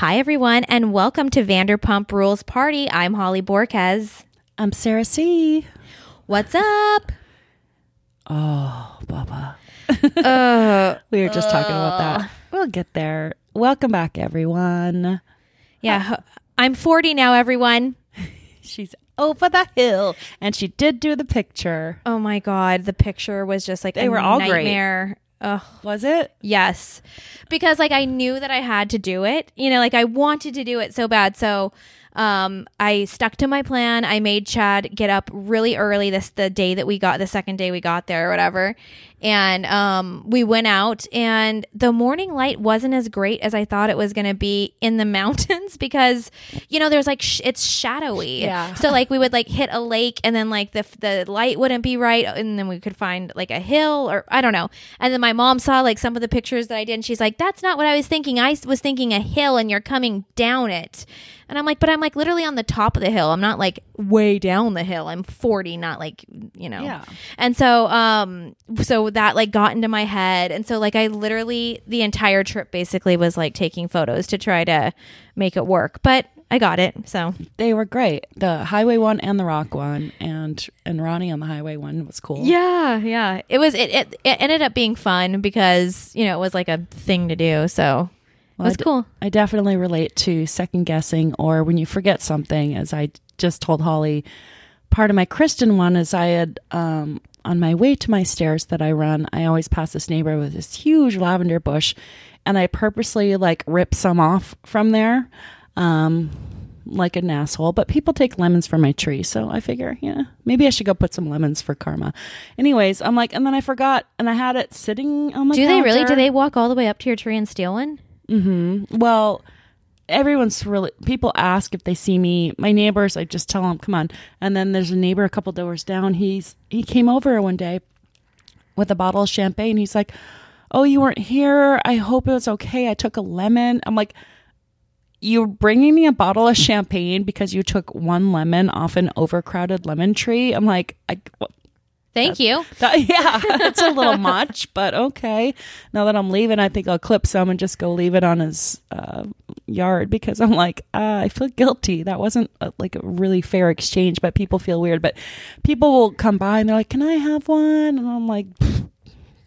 Hi, everyone, and welcome to Vanderpump Rules Party. I'm Holly Borquez. I'm Sarah C. What's up? Oh, Bubba. Uh, We were just talking about that. We'll get there. Welcome back, everyone. yeah, h- I'm 40 now, everyone. She's over the hill, and she did do the picture. Oh my God, the picture was just like They a were all great. Ugh. Was it? Yes. Because like I knew that I had to do it. You know, like I wanted to do it so bad. So um I stuck to my plan. I made Chad get up really early this the day that we got the second day we got there or whatever. And um we went out and the morning light wasn't as great as I thought it was going to be in the mountains because you know there's like sh- it's shadowy. Yeah. So like we would like hit a lake and then like the the light wouldn't be right and then we could find like a hill or I don't know. And then my mom saw like some of the pictures that I did and she's like that's not what I was thinking. I was thinking a hill and you're coming down it. And I'm like but I'm like literally on the top of the hill. I'm not like way down the hill. I'm 40 not like you know. Yeah. And so um so that like got into my head and so like I literally the entire trip basically was like taking photos to try to make it work. But I got it. So They were great. The highway one and the rock one, and and Ronnie on the highway one was cool. Yeah, yeah. It was it, it it ended up being fun because, you know, it was like a thing to do. So Well, was I d- cool. I definitely relate to second guessing or when you forget something, as I just told Holly. Part of my Kristen one is I had um, on my way to my stairs that I run, I always pass this neighbor with this huge lavender bush, and I purposely like rip some off from there, um, like an asshole. But people take lemons from my tree, so I figure, yeah, maybe I should go put some lemons for karma. Anyways, I'm like, and then I forgot, and I had it sitting on my. Do they really? Do they walk all the way up to your tree and steal one? Mm-hmm. Well, everyone's really people ask if they see me. My neighbors, I just tell them, "Come on." And then there's a neighbor a couple doors down. He's he came over one day with a bottle of champagne. He's like, "Oh, you weren't here. I hope it was okay. I took a lemon." I'm like, "You're bringing me a bottle of champagne because you took one lemon off an overcrowded lemon tree?" I'm like, "I." Thank you. that- yeah, it's a little much, but okay. Now that I'm leaving, I think I'll clip some and just go leave it on his uh, yard because I'm like, uh, I feel guilty. That wasn't a, like a really fair exchange, but people feel weird. But people will come by and they're like, "Can I have one?" And I'm like,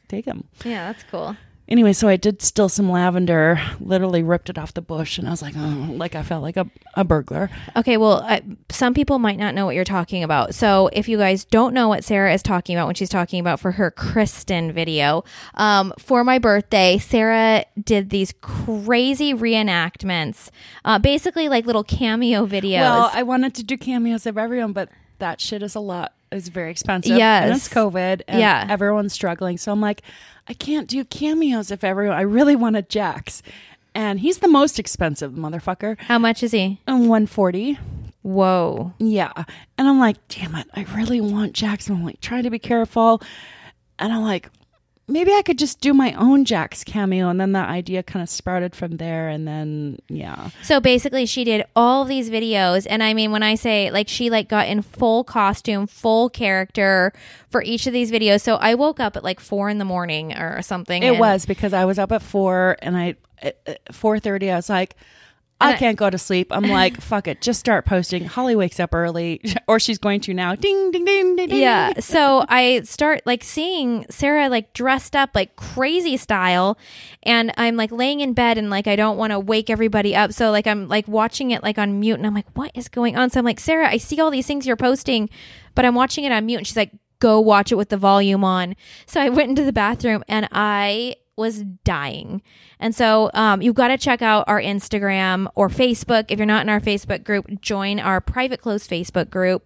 "Take them." Yeah, that's cool. Anyway, so I did steal some lavender. Literally ripped it off the bush, and I was like, "Oh," like I felt like a, a burglar. Okay, well, uh, some people might not know what you're talking about. So, if you guys don't know what Sarah is talking about when she's talking about for her Kristen video, um, for my birthday, Sarah did these crazy reenactments, uh, basically like little cameo videos. Well, I wanted to do cameos of everyone, but that shit is a lot. It's very expensive. Yes. And it's COVID. And Yeah. Everyone's struggling. So I'm like, I can't do cameos if everyone, I really want a Jax. And he's the most expensive motherfucker. How much is he? Um, and 140. Whoa. Yeah. And I'm like, damn it. I really want Jax. And I'm like, trying to be careful. And I'm like, maybe I could just do my own Jax cameo. And then that idea kind of sprouted from there. And then, yeah. So basically, she did all these videos, and I mean, when I say like she like got in full costume, full character for each of these videos. So I woke up at like four in the morning or something. It was because I was up at four and I at four thirty. I was like, I I- can't go to sleep. I'm like, fuck it, just start posting. Holly wakes up early, or she's going to now. Ding ding ding ding. ding. Yeah. So I start like seeing Sarah like dressed up like crazy style and I'm like laying in bed and like I don't want to wake everybody up. So like I'm like watching it like on mute and I'm like, what is going on? So I'm like, Sarah, I see all these things you're posting, but I'm watching it on mute. And she's like, go watch it with the volume on. So I went into the bathroom and I was dying. And so um, you've got to check out our Instagram or Facebook. If you're not in our Facebook group, join our private closed Facebook group.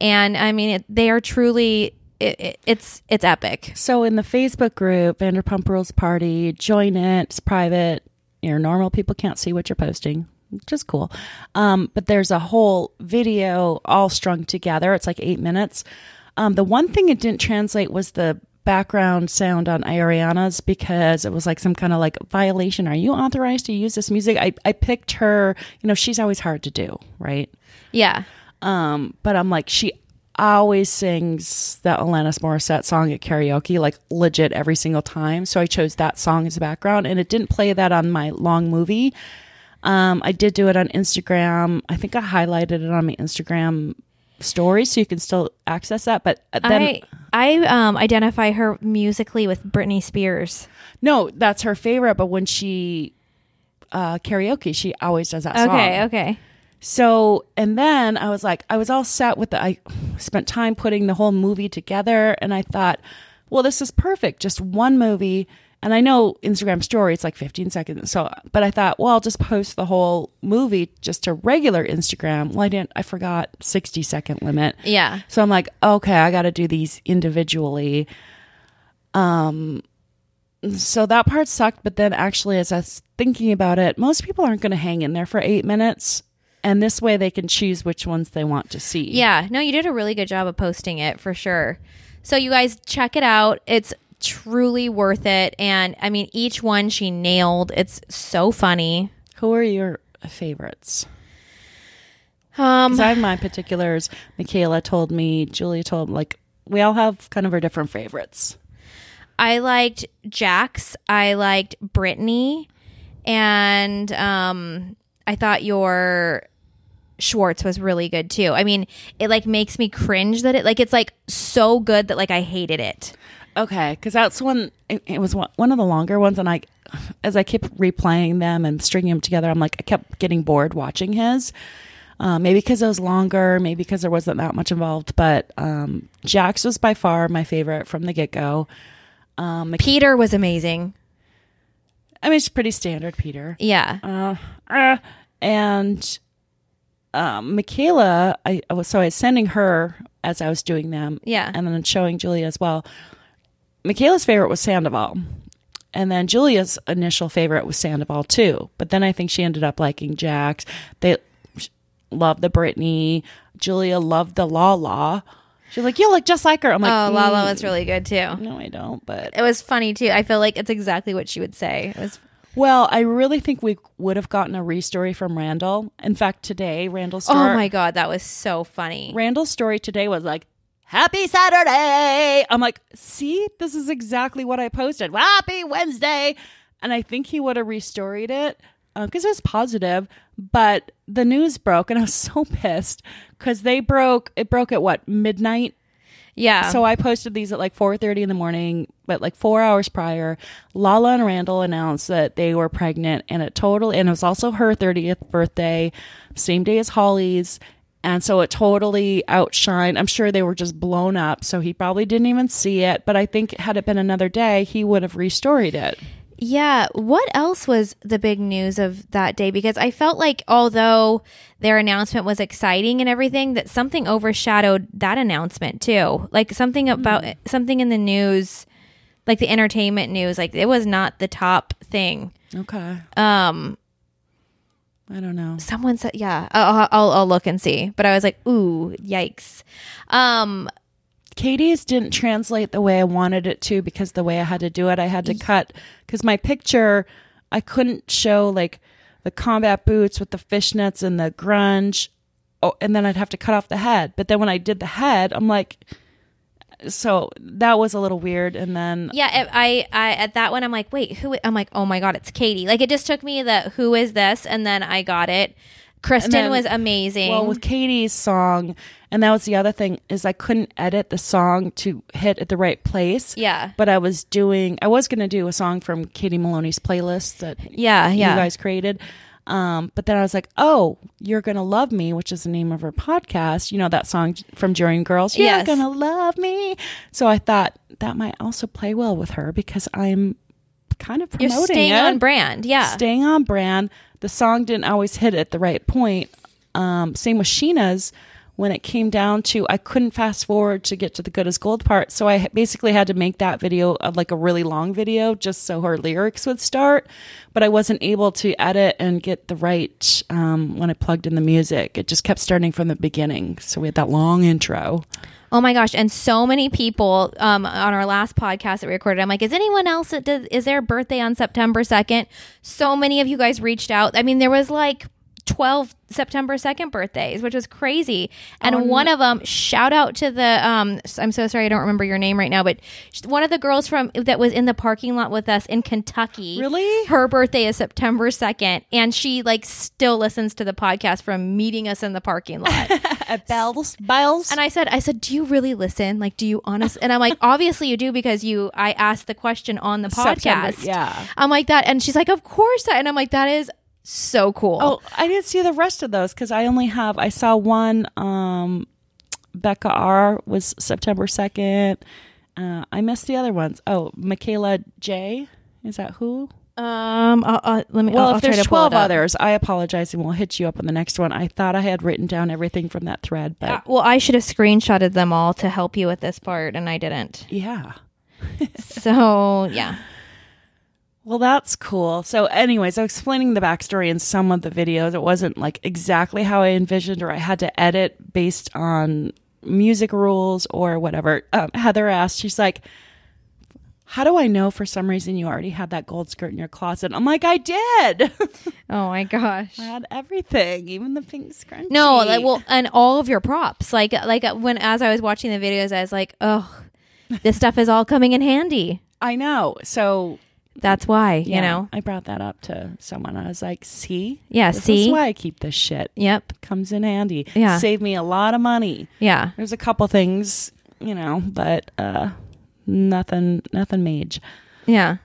And I mean, it, they are truly, it, it, it's it's epic. So in the Facebook group, Vanderpump Rules Party, join it. It's private. Your normal people can't see what you're posting, which is cool. Um, but there's a whole video all strung together. It's like eight minutes. Um, the one thing it didn't translate was the background sound on Ariana's because it was like some kind of like violation. Are you authorized to use this music? I, I picked her, you know, she's always hard to do, right? Yeah. Um, but I'm like, she always sings that Alanis Morissette song at karaoke, like legit every single time. So I chose that song as a background, and it didn't play that on my long movie. Um, I did do it on Instagram. I think I highlighted it on my Instagram story, so you can still access that. But uh, then, I I um identify her musically with Britney Spears. no, that's her favorite. But when she uh, karaoke, she always does that song. Okay, okay. So, and then I was like, I was all set with the, I spent time putting the whole movie together and I thought, well, this is perfect. Just one movie. And I know Instagram story, it's like 15 seconds. So, but I thought, well, I'll just post the whole movie just to regular Instagram. Well, I didn't, I forgot 60 second limit. Yeah. So I'm like, okay, I got to do these individually. Um, so that part sucked. But then actually, as I was thinking about it, most people aren't going to hang in there for eight minutes. And this way they can choose which ones they want to see. Yeah, no, you did a really good job of posting it for sure. So you guys check it out. It's truly worth it. And I mean, each one she nailed. It's so funny. Who are your favorites? Um, I have my particulars. Michaela told me, Julia told like we all have kind of our different favorites. I liked Jax. I liked Brittany, and um, I thought your Schwartz was really good too. I mean, it like makes me cringe that it like it's like so good that like I hated it. Okay, because that's one. It, it was one, one of the longer ones, and I, as I kept replaying them and stringing them together, I'm like, I kept getting bored watching his. Uh, maybe because it was longer, maybe because there wasn't that much involved. But um, Jax was by far my favorite from the get go. Um, Peter was amazing. I mean, it's pretty standard, Peter. Yeah. Uh, uh, and um, Michaela, I, I was so I was sending her as I was doing them, Yeah. and then showing Julia as well. Michaela's favorite was Sandoval, and then Julia's initial favorite was Sandoval too. But then I think she ended up liking Jax. They loved the Brittany. Julia loved the Lala. She's like, you look just like her. I'm like, Oh, Lala "Mm, was really good too. No, I don't. But It was funny too. I feel like it's exactly what she would say. It was Well, I really think we would have gotten a restory from Randall. In fact, today Randall's story, Oh my god, that was so funny. Randall's story today was like, "Happy Saturday." I'm like, "See, this is exactly what I posted. Happy Wednesday," and I think he would have restoried it um, because it was positive. But the news broke, and I was so pissed because they broke. It broke at what midnight Yeah. so I posted these at like 4:30 in the morning, but like 4 hours prior, Lala and Randall announced that they were pregnant and it totally and it was also her 30th birthday, same day as Holly's. And so it totally outshined. I'm sure they were just blown up, so he probably didn't even see it, but I think had it been another day, he would have restoried it. Yeah. What else was the big news of that day? Because I felt like although their announcement was exciting and everything, that something overshadowed that announcement too. Like something about something in the news, like the entertainment news, like it was not the top thing. Okay. Um, I don't know. someone said, yeah, I'll, I'll, I'll look and see. But I was like, ooh, yikes. Um, Katie's didn't translate the way I wanted it to because the way I had to do it, I had to cut because my picture, I couldn't show like the combat boots with the fishnets and the grunge. Oh, and then I'd have to cut off the head. But then when I did the head, I'm like, so that was a little weird. And then Yeah, I, I at that one I'm like, wait, who? I'm like, oh my god, it's Katie. Like it just took me the who is this, and then I got it. Kristen then- was amazing. Well, with Katie's song, and that was the other thing is I couldn't edit the song to hit at the right place. yeah, But I was doing, I was going to do a song from Katie Maloney's playlist that yeah, yeah. you guys created. Um, but then I was like, oh, You're Gonna Love Me, which is the name of her podcast. You know that song from Dreamgirls? You're Yes. Gonna Love Me. So I thought that might also play well with her because I'm kind of promoting You're staying it. on brand. Yeah, Staying on brand. The song didn't always hit at the right point. Um, same with Scheana's. When it came down to, I couldn't fast forward to get to the good as gold part. So I basically had to make that video of like a really long video just so her lyrics would start. But I wasn't able to edit and get the right um, when I plugged in the music. It just kept starting from the beginning. So we had that long intro. Oh my gosh! And so many people um, on our last podcast that we recorded. I'm like, is anyone else is their birthday on September second? So many of you guys reached out. I mean, there was like 12 September 2nd birthdays, which was crazy. And one of them, shout out to the, um, I'm so sorry, I don't remember your name right now, but one of the girls from that was in the parking lot with us in Kentucky. Really? Her birthday is September 2nd, and she like still listens to the podcast from meeting us in the parking lot. At Bells, Bells. And I said, I said, do you really listen? Like, do you honestly? And I'm like, obviously you do because you, I asked the question on the September, podcast. yeah. I'm like that. And she's like, of course. I-" And I'm like, that is so cool. Oh, I didn't see the rest of those because I only have. I saw one. Um, Becca R was September second. Uh, I missed the other ones. Oh, Michaela J. Is that who? Um, uh, uh, let me. Well, I'll, if I'll there's twelve others, I apologize, and we'll hit you up on the next one. I thought I had written down everything from that thread, but Uh, well, I should have screenshotted them all to help you with this part, and I didn't. yeah. So yeah, Well, that's cool. So, anyways, I was explaining the backstory in some of the videos. It wasn't like exactly how I envisioned, or I had to edit based on music rules or whatever. Um, Heather asked, she's like, How do I know for some reason you already had that gold skirt in your closet? I'm like, I did. oh my gosh. I had everything, even the pink scrunchie. No, like well, and all of your props, like like uh, when as I was watching the videos, I was like, oh, this stuff is all coming in handy. I know. So, That's why, you yeah, know. I brought that up to someone. I was like, See, Yeah. this see. why I keep this shit. Yep. Comes in handy. Yeah. Save me a lot of money. Yeah. There's a couple things, you know, but uh nothing nothing mage. Yeah.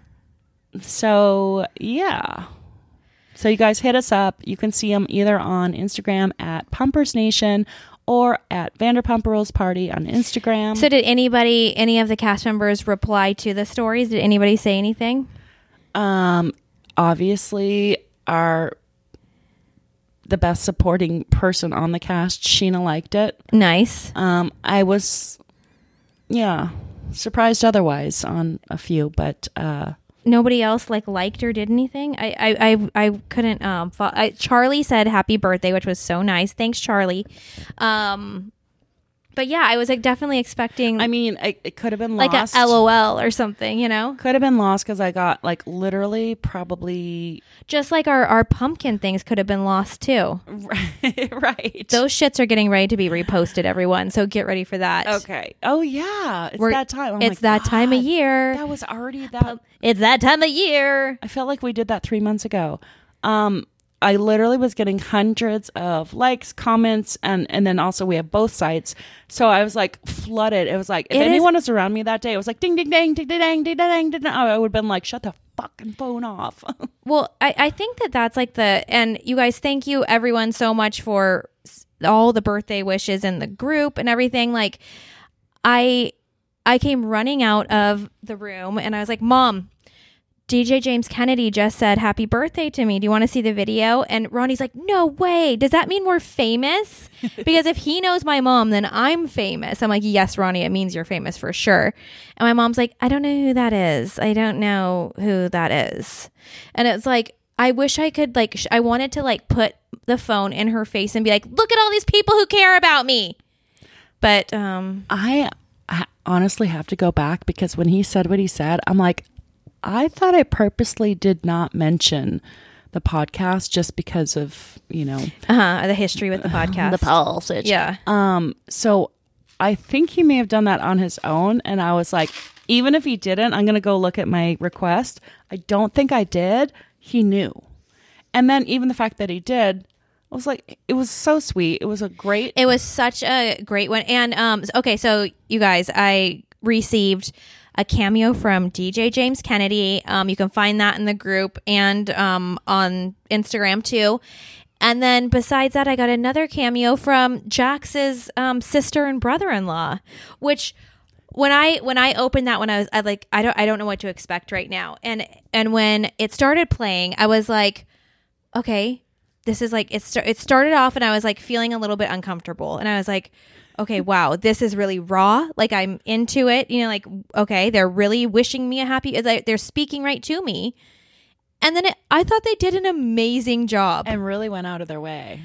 So, yeah. So you guys hit us up. You can see them either on Instagram at Pumpers Nation or at Vanderpump Rules Party on Instagram. So did anybody, any of the cast members, reply to the stories? Did anybody say anything? um obviously our the best supporting person on the cast, Scheana liked it. Nice. Um I was yeah, surprised otherwise on a few, but uh Nobody else like liked or did anything. I I I, I couldn't. Um, I, Charlie said happy birthday, which was so nice. Thanks, Charlie. Um, but yeah, I was like definitely expecting I mean, it, it could have been like lost. a LOL or something. You know, Could have been lost because I got like literally probably just like our our pumpkin things could have been lost too. right. Right. Those shits are getting ready to be reposted, everyone. So get ready for that. okay. Oh yeah, it's We're- that time. Oh it's my that time of year. That was already that. It's that time of year. I felt like we did that three months ago. Um, I literally was getting hundreds of likes, comments, and and then also we have both sites. So I was like flooded. It was like if It is- anyone was around me that day, it was like ding ding ding ding ding ding ding ding ding. ding. I would have been like, shut the fucking phone off. Well, I, I think that that's like the, and you guys, thank you everyone so much for s- all the birthday wishes in the group and everything. Like, I, I came running out of the room and I was like, Mom, DJ James Kennedy just said happy birthday to me. Do you want to see the video? And Ronnie's like, No way. Does that mean we're famous? Because if he knows my mom, then I'm famous. I'm like, Yes, Ronnie, it means you're famous for sure. And my mom's like, I don't know who that is. I don't know who that is. And it's like, I wish I could, like, sh- I wanted to, like, put the phone in her face and be like, Look at all these people who care about me. But, um, I, I honestly have to go back because when he said what he said, I'm like, I thought I purposely did not mention the podcast just because of you know uh the history with the podcast. The pulse. Yeah. Um, so I think he may have done that on his own. And I was like, even if he didn't, I'm going to go look at my request. I don't think I did. He knew. And then even the fact that he did, I was like, it was so sweet. It was a great. It was such a great one. And um okay, so you guys, I received a cameo from DJ James Kennedy. Um you can find that in the group and um on Instagram too. And then besides that, I got another cameo from Jax's um, sister and brother-in-law, which when I when I opened that one, I was I like I don't I don't know what to expect right now. And and when it started playing, I was like, okay, this is like it. St- it started off, and I was like feeling a little bit uncomfortable, and I was like, okay, wow, this is really raw. Like I'm into it. You know, like okay, they're really wishing me a happy. Uh, they're speaking right to me. And then it, I thought they did an amazing job. and really went out of their way.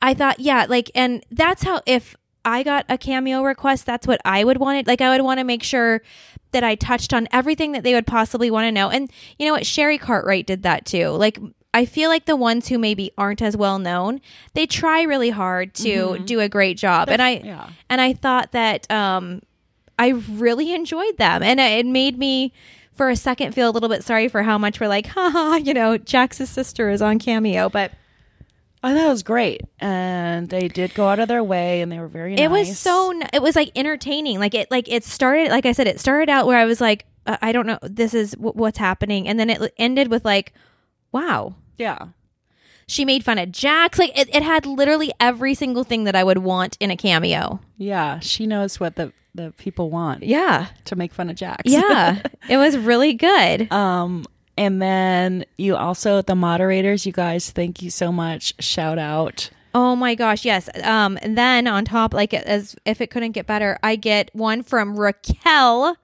I thought, yeah, like, and that's how if I got a cameo request, that's what I would want it. Like, I would want to make sure that I touched on everything that they would possibly want to know. And you know what? Sherry Cartwright did that too. Like, I feel like the ones who maybe aren't as well known, they try really hard to do a great job. and I yeah. and I thought that um I really enjoyed them and it made me for a second feel a little bit sorry for how much we're like, haha, you know, Jax's sister is on cameo, but I thought it was great, and they did go out of their way, and they were very. it was so it was like entertaining like it like it started like i said it started out where i was like uh, i don't know this is w- what's happening and then it ended with like wow yeah. she made fun of jax like it, it had literally every single thing that i would want in a cameo Yeah, she knows what the the people want yeah to make fun of Jax. yeah it was really good um, and then you also the moderators, you guys, thank you so much. Shout out. Oh my gosh, yes. Um, and then on top, like as if it couldn't get better, I get one from Raquel,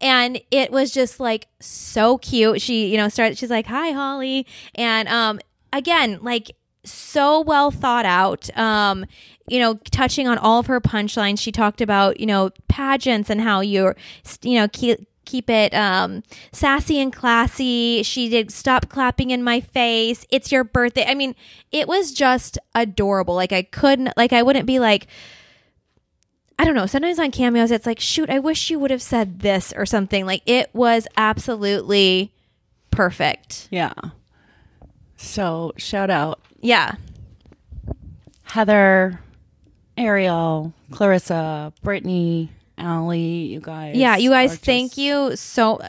and it was just like so cute. She, you know, started. She's like, "Hi, Holly," and um, again, like so well thought out. Um, you know, touching on all of her punchlines. She talked about you know pageants and how you're, you know, keep keep it um sassy and classy she did stop clapping in my face it's your birthday i mean it was just adorable like i couldn't like i wouldn't be like i don't know sometimes on cameos it's like shoot i wish you would have said this or something like it was absolutely perfect Yeah. So shout out yeah Heather, Ariel, Clarissa, Brittany, Allie, you guys. yeah you guys thank just- you so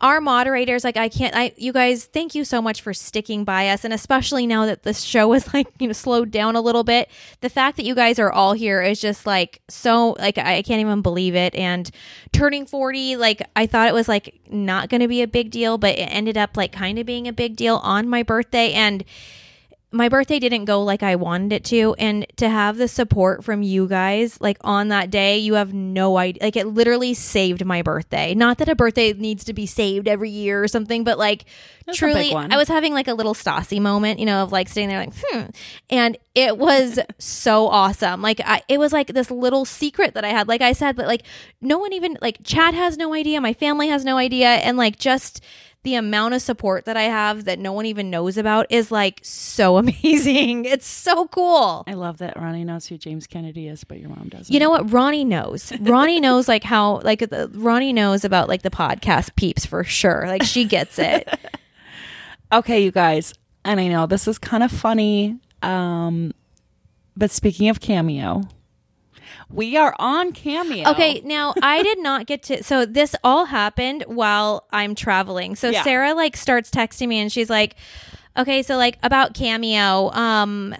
our moderators like i can't i you guys thank you so much for sticking by us and especially now that the show is like you know slowed down a little bit the fact that you guys are all here is just like so like i can't even believe it and turning 40 like i thought it was like not going to be a big deal but it ended up like kind of being a big deal on my birthday and my birthday didn't go like I wanted it to. And to have the support from you guys, like on that day, you have no idea. Like it literally saved my birthday. Not that a birthday needs to be saved every year or something, but like That's truly. I was having like a little Stassi moment, you know, of like sitting there like, hmm. And it was so awesome. Like I, it was like this little secret that I had. Like I said, but like no one even, like Chad has no idea. My family has no idea. And like just, the amount of support that I have that no one even knows about is like so amazing. It's so cool. I love that Ronnie knows who James Kennedy is, but your mom doesn't. You know what? Ronnie knows. Ronnie knows like how like the, Ronnie knows about like the podcast peeps for sure. Like she gets it. Okay, you guys, and I know this is kind of funny, um, but speaking of Cameo, we are on Cameo. Okay, now I did not get to. So this all happened while I'm traveling. So Yeah. Sarah like starts texting me and she's like, "Okay, so like about Cameo, um,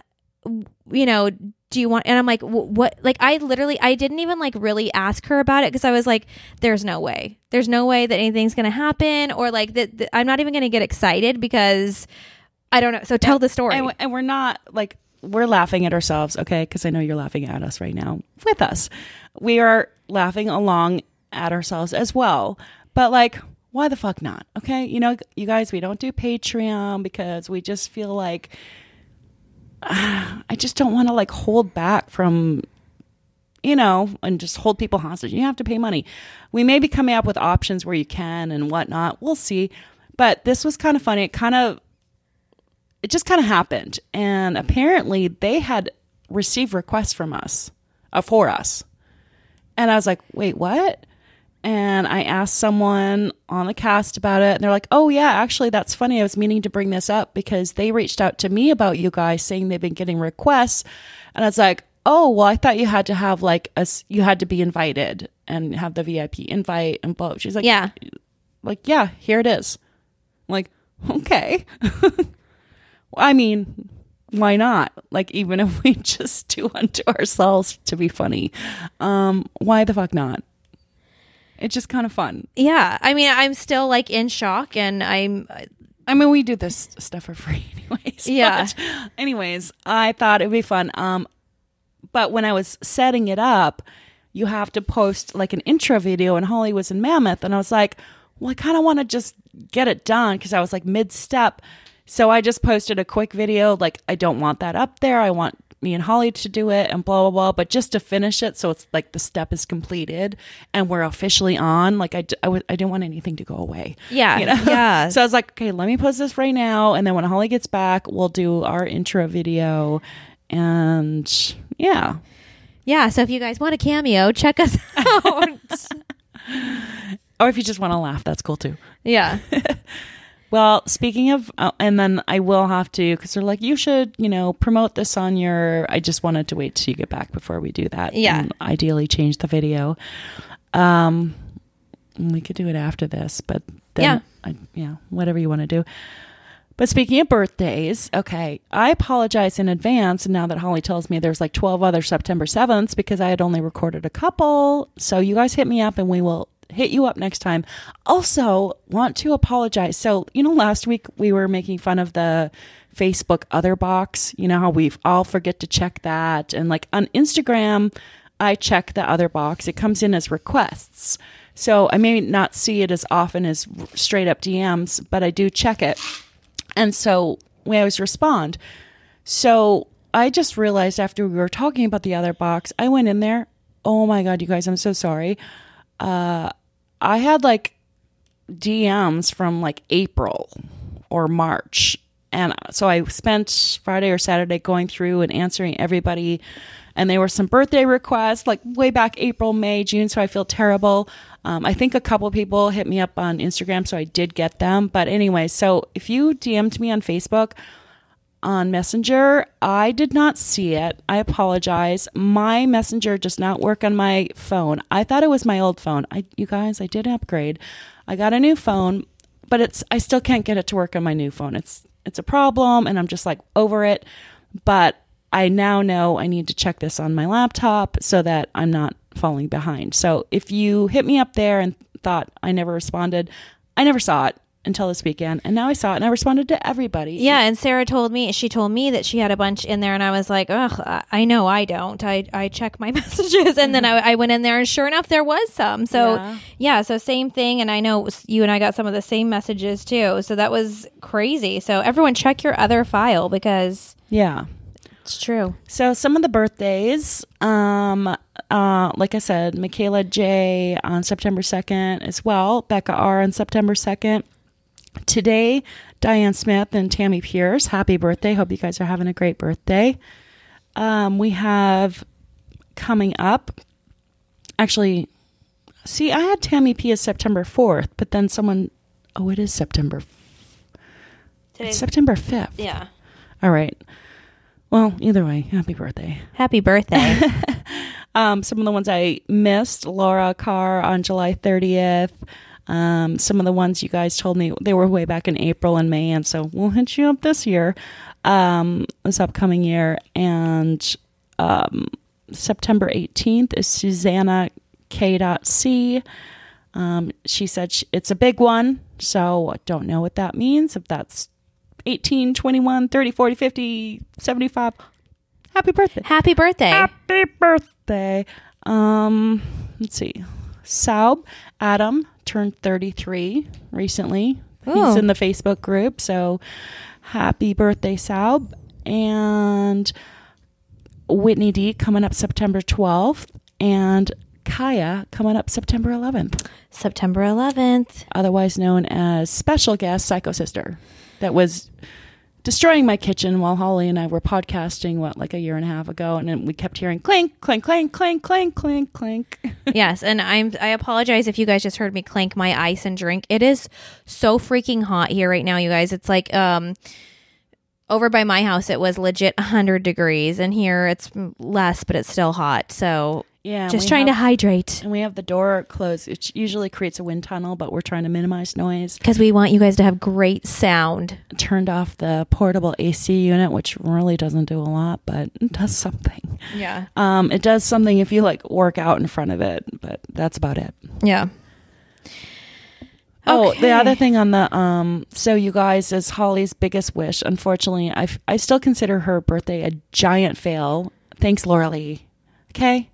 you know." Do you want? And I'm like, what? Like, I literally, I didn't even like really ask her about it because I was like, there's no way, there's no way that anything's gonna happen, or like that. that I'm not even gonna get excited because I don't know. So tell the story. and, and we're not like we're laughing at ourselves, okay? Because I know you're laughing at us right now with us. We are laughing along at ourselves as well, but like. Why the fuck not? Okay. You know, you guys, we don't do Patreon because we just feel like I just don't want to like hold back from, you know, and just hold people hostage. You have to pay money. We may be coming up with options where you can and whatnot. We'll see. But this was kind of funny. It kind of, it just kind of happened. And apparently they had received requests from us, uh, for us. And I was like, wait, what? And I asked someone on the cast about it, and they're like, "Oh yeah, actually, that's funny. I was meaning to bring this up because they reached out to me about you guys, saying they've been getting requests." And I was like, "Oh well, I thought you had to have like a, you had to be invited and have the VIP invite and blah." She's like, yeah, like yeah, here it is." I'm like, okay. I mean, why not? Like, even if we just do unto ourselves to be funny, um, why the fuck not? It's just kind of fun. yeah. I mean, I'm still like in shock, and I'm I mean, we do this stuff for free, anyways. Yeah. But anyways, I thought it'd be fun. Um, but when I was setting it up, you have to post like an intro video, and Holly was in Mammoth, and I was like, well, I kind of want to just get it done because I was like mid step. So I just posted a quick video. Like, I don't want that up there. I want me and Holly to do it and blah blah blah. But just to finish it, so it's like the step is completed and we're officially on. Like I, d- I, w- I didn't want anything to go away. Yeah, You know? yeah. so I was like, okay, let me post this right now, and then when Holly gets back, we'll do our intro video, and yeah. yeah. So if you guys want a cameo, check us out. Or if you just want to laugh, that's cool too. yeah. Well, speaking of, uh, and then I will have to, because they're like, you should, you know, promote this on your. I just wanted to wait till you get back before we do that. Yeah. And ideally, change the video. Um, we could do it after this, but then, Yeah. I, yeah, whatever you want to do. But speaking of birthdays, okay, I apologize in advance. Now that Holly tells me there's like 12 other September 7th because I had only recorded a couple. So you guys hit me up and we will hit you up next time. Also, want to apologize. So, you know, last week we were making fun of the Facebook other box. You know how we all forget to check that. And like on Instagram, I check the other box. It comes in as requests. So I may not see it as often as straight up DMs, but I do check it. And so we always respond. So I just realized after we were talking about the other box, I went in there. Oh my God, you guys, I'm so sorry. Uh, I had like DMs from like April or March. And so I spent Friday or Saturday going through and answering everybody. And there were some birthday requests like way back April, May, June. So I feel terrible. Um, I think a couple people hit me up on Instagram. So I did get them. But anyway, so if you DM'd me on Facebook, on Messenger. I did not see it. I apologize. My Messenger does not work on my phone. I thought it was my old phone. I you guys, I did upgrade. I got a new phone, but it's I still can't get it to work on my new phone. It's it's a problem and I'm just like over it. But I now know I need to check this on my laptop so that I'm not falling behind. So if you hit me up there and thought I never responded, I never saw it until this weekend and now I saw it and I responded to everybody. Yeah, and Sarah told me she told me that she had a bunch in there, and I was like, "Ugh, I- know I don't. I I check my messages, and then I, I went in there, and sure enough, there was some. So Yeah. yeah. so same thing, and I know you and I got some of the same messages too. So that was crazy. So everyone, check your other file because Yeah. it's true. So some of the birthdays, um, uh, like I said, Michaela J on September second as well. Becca R on September second. Today, Diane Smith and Tammy Pierce. Happy birthday! Hope you guys are having a great birthday. Um, we have coming up. Actually, see, I had Tammy P as September fourth, but then someone. Oh, it is September. It's September fifth. yeah. All right. Well, either way, happy birthday. Happy birthday. Um, some of the ones I missed, Laura Carr on July 30th. Um, some of the ones you guys told me they were way back in April and May, and so we'll hit you up this year, um, this upcoming year. And um, September 18th is Susanna K.C. Um, she said sh it's a big one, so I don't know what that means. If that's 18, 21, 30, 40, 50, 75. Happy birthday. Happy birthday. Happy birthday. Um, let's see. Saub Adam turned 33 recently. Ooh. He's oh. in the Facebook group, so happy birthday, Saub. And Whitney D coming up September 12th, and Kaya coming up September 11th, September 11th. otherwise known as special guest Psycho Sister, that was destroying my kitchen while Holly and I were podcasting, what, like a year and a half ago. And then we kept hearing clink, clink, clink, clink, clink, clink, clink. yes, and I'm I apologize if you guys just heard me clank my ice and drink. It is so freaking hot here right now, you guys. It's like um over by my house it was legit 100 degrees and here it's less but it's still hot. So Yeah. just trying to hydrate And we have the door closed. It usually creates a wind tunnel, but we're trying to minimize noise. cuz we want you guys to have great sound. Turned off the portable AC unit, which really doesn't do a lot, but it does something. Yeah. Um, it does something if you like work out in front of it, but that's about it. Yeah. Oh, Okay. the other thing on the um, so you guys is Holly's biggest wish. Unfortunately, I I still consider her birthday a giant fail. Thanks, Laura Lee. Okay,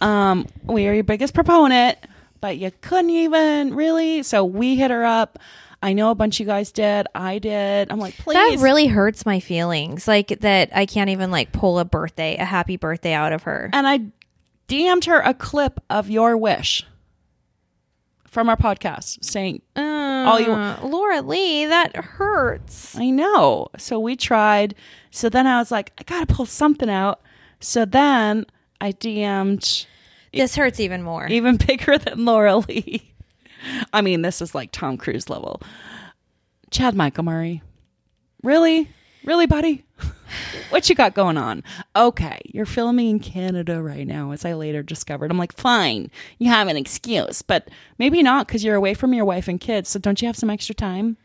um, we are your biggest proponent, but you couldn't even really. So we hit her up. I know a bunch of you guys did. I did. I'm like, please. That really hurts my feelings. Like that I can't even like pull a birthday, a happy birthday out of her. and I DM'd her a clip of your wish from our podcast saying, Uh, you- Laura Lee, that hurts. I know. So we tried. So then I was like, I got to pull something out. So then I DM'd This hurts even more. even bigger than Laura Lee. I mean, this is like Tom Cruise level. Chad Michael Murray. Really? Really, buddy? what you got going on? Okay, you're filming in Canada right now, as I later discovered. I'm like, fine, you have an excuse, but maybe not because you're away from your wife and kids. So don't you have some extra time?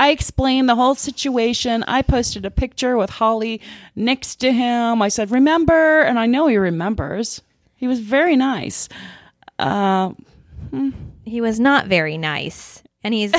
I explained the whole situation. I posted a picture with Holly next to him. I said, Remember? And I know he remembers. He was very nice. Uh, he was not very nice. And he's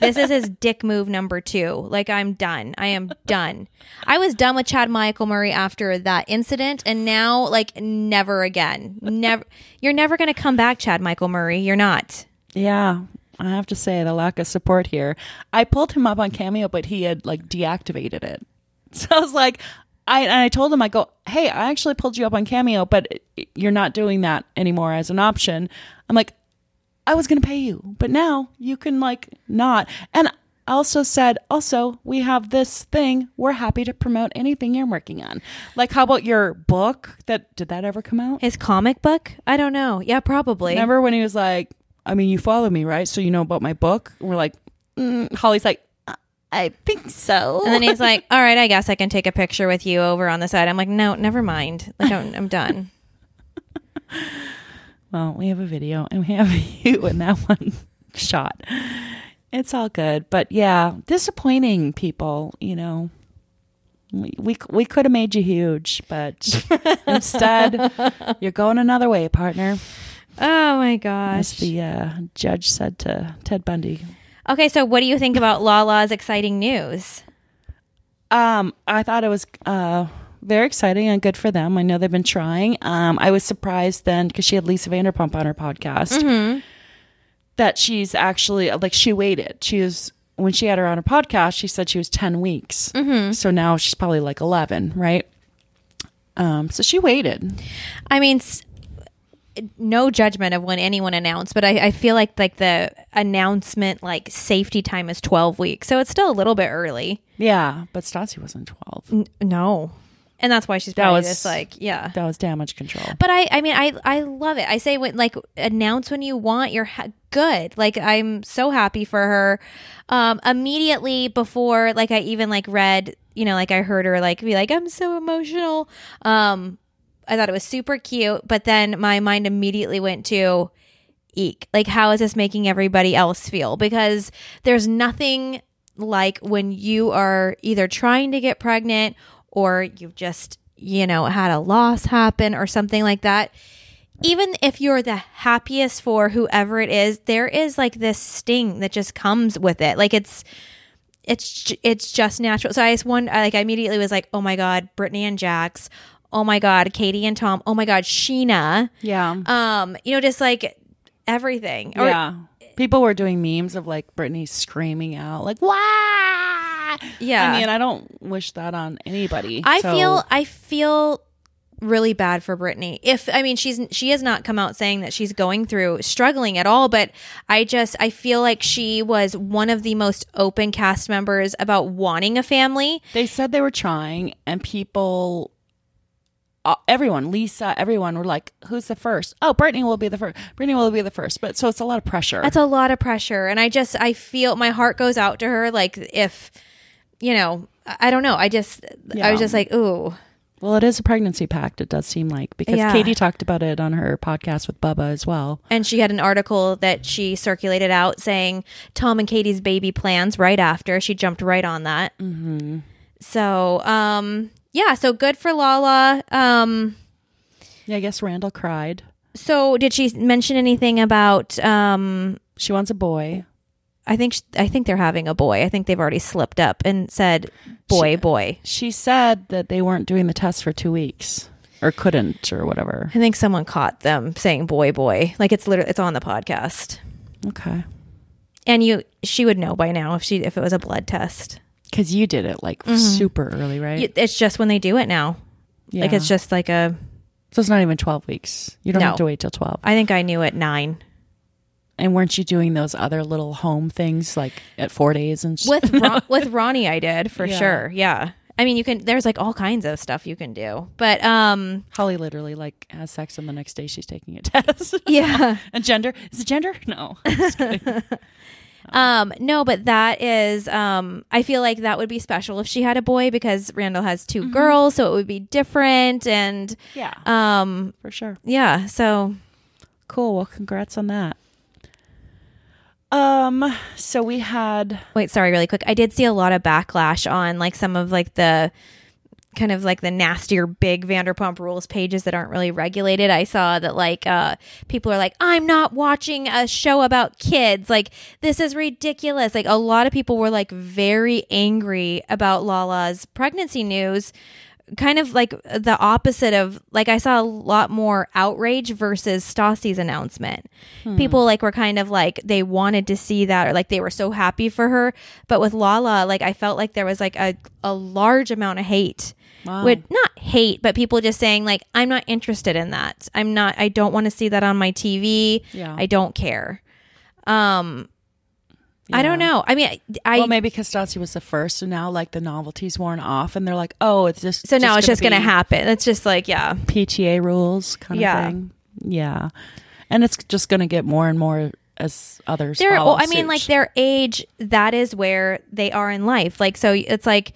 this is his dick move number two. Like I'm done. I am done. I was done with Chad Michael Murray after that incident, and now like never again. Never. You're never gonna come back, Chad Michael Murray. You're not. Yeah, I have to say the lack of support here. I pulled him up on Cameo, but he had like deactivated it. So I was like, I and I told him, I go, hey, I actually pulled you up on Cameo, but you're not doing that anymore as an option. I'm like, I was going to pay you, but now you can like not. And I also said, also, we have this thing. We're happy to promote anything you're working on. Like, how about your book? That did that ever come out? His comic book? I don't know. Yeah, probably. Remember when he was like, I mean, you follow me, right? So you know about my book? And we're like, mm. Holly's like, "Uh, I think so. And then he's like, "All right, I guess I can take a picture with you over on the side." I'm like, "No, never mind. Like, I'm, I'm done." well, we have a video and we have you in that one shot. It's all good. But yeah, disappointing people, you know. We, we, we could have made you huge, but instead, you're going another way, partner. Oh my gosh. As gosh. the uh, judge said to Ted Bundy. Okay, so what do you think about Lala's exciting news? Um, I thought it was uh, very exciting and good for them. I know they've been trying. Um, I was surprised then because she had Lisa Vanderpump on her podcast that she's actually like she waited. She was when she had her on her podcast. She said she was ten weeks. So now she's probably like eleven, right? Um, so she waited. I mean, s- no judgment of when anyone announced, but I, I feel like like the announcement like safety time is 12 weeks, so it's still a little bit early. Yeah, but Stassi wasn't twelve. N- no, and that's why she's probably was- just like yeah. That was damage control. But I, I mean, I, I love it. I say when like announce when you want. You're ha- good. Like I'm so happy for her. Um, immediately before, like I even like read, you know, like I heard her like be like, I'm so emotional. Um, I thought it was super cute. But then my mind immediately went to, eek. Like how is this making everybody else feel? Because there's nothing like when you are either trying to get pregnant or you've just you know had a loss happen or something like that even if you're the happiest for whoever it is there is like this sting that just comes with it like it's it's it's just natural so i just one like i immediately was like oh my god brittany and jax oh my god katie and tom oh my god scheana Yeah, um you know just like everything or yeah. People were doing memes of like Brittany screaming out like "Wah!" Yeah. I mean, I don't wish that on anybody. I So- feel I feel really bad for Brittany. If I mean she's she has not come out saying that she's going through struggling at all, but I just I feel like she was one of the most open cast members about wanting a family. they said they were trying, and people, uh, everyone, Lisa, everyone were like, "Who's the first? Oh, Brittany will be the first. Brittany will be the first. But so it's a lot of pressure. That's a lot of pressure and I just I feel my heart goes out to her like if you know, I don't know. I just I was just like, "Ooh, well, it is a pregnancy pact. It does seem like because Yeah. Katie talked about it on her podcast with Bubba as well. And she had an article that she circulated out saying Tom and Katie's baby plans right after. She jumped right on that. Mm-hmm. So, um, yeah, so good for Lala. Um, Yeah, I guess Randall cried. so did she mention anything about? Um, She wants a boy. I think I think they're having a boy. I think they've already slipped up and said boy, She- boy. She said that they weren't doing the test for two weeks or couldn't or whatever. I think someone caught them saying boy, boy. Like it's literally it's on the podcast. Okay. and you she would know by now if she if it was a blood test. Because you did it like super early, right? It's just when they do it now. Like it's just like a. so it's not even 12 weeks. You don't No. have to wait till 12. I think I knew at nine. And weren't you doing those other little home things like at four days and sh- With Ron, with Ronnie, I did for Yeah. sure. Yeah. I mean, you can. There's like all kinds of stuff you can do, but um, Holly literally like has sex and the next day she's taking a test. yeah. and gender is it gender? No. Just kidding. Um, no, but that is um I feel like that would be special if she had a boy because Randall has 2 girls, so it would be different and yeah, um for sure. yeah, so Cool. Well, congrats on that. Um. So we had wait, sorry, really quick. I did see a lot of backlash on like some of like the kind of like the nastier big Vanderpump Rules pages that aren't really regulated. I saw that like uh people are like, I'm not watching a show about kids. Like this is ridiculous. Like a lot of people were like very angry about Lala's pregnancy news. Kind of like the opposite of like I saw a lot more outrage versus Stassi's announcement. People like were kind of like they wanted to see that or like they were so happy for her. But with Lala, like I felt like there was like a, a large amount of hate Wow. would not hate, but people just saying like, I'm not interested in that. I'm not. I don't want to see that on my TV. Yeah. I don't care. Um, I don't know. I mean, I. well, maybe because Stassi was the first, so now like the novelty's worn off, and they're like, oh, it's just so now it's just gonna happen. It's just like, yeah, PTA rules kind Yeah. of thing. Yeah, and it's just gonna get more and more as others. they're. Well, I mean, like their age. That is where they are in life. Like, so it's like.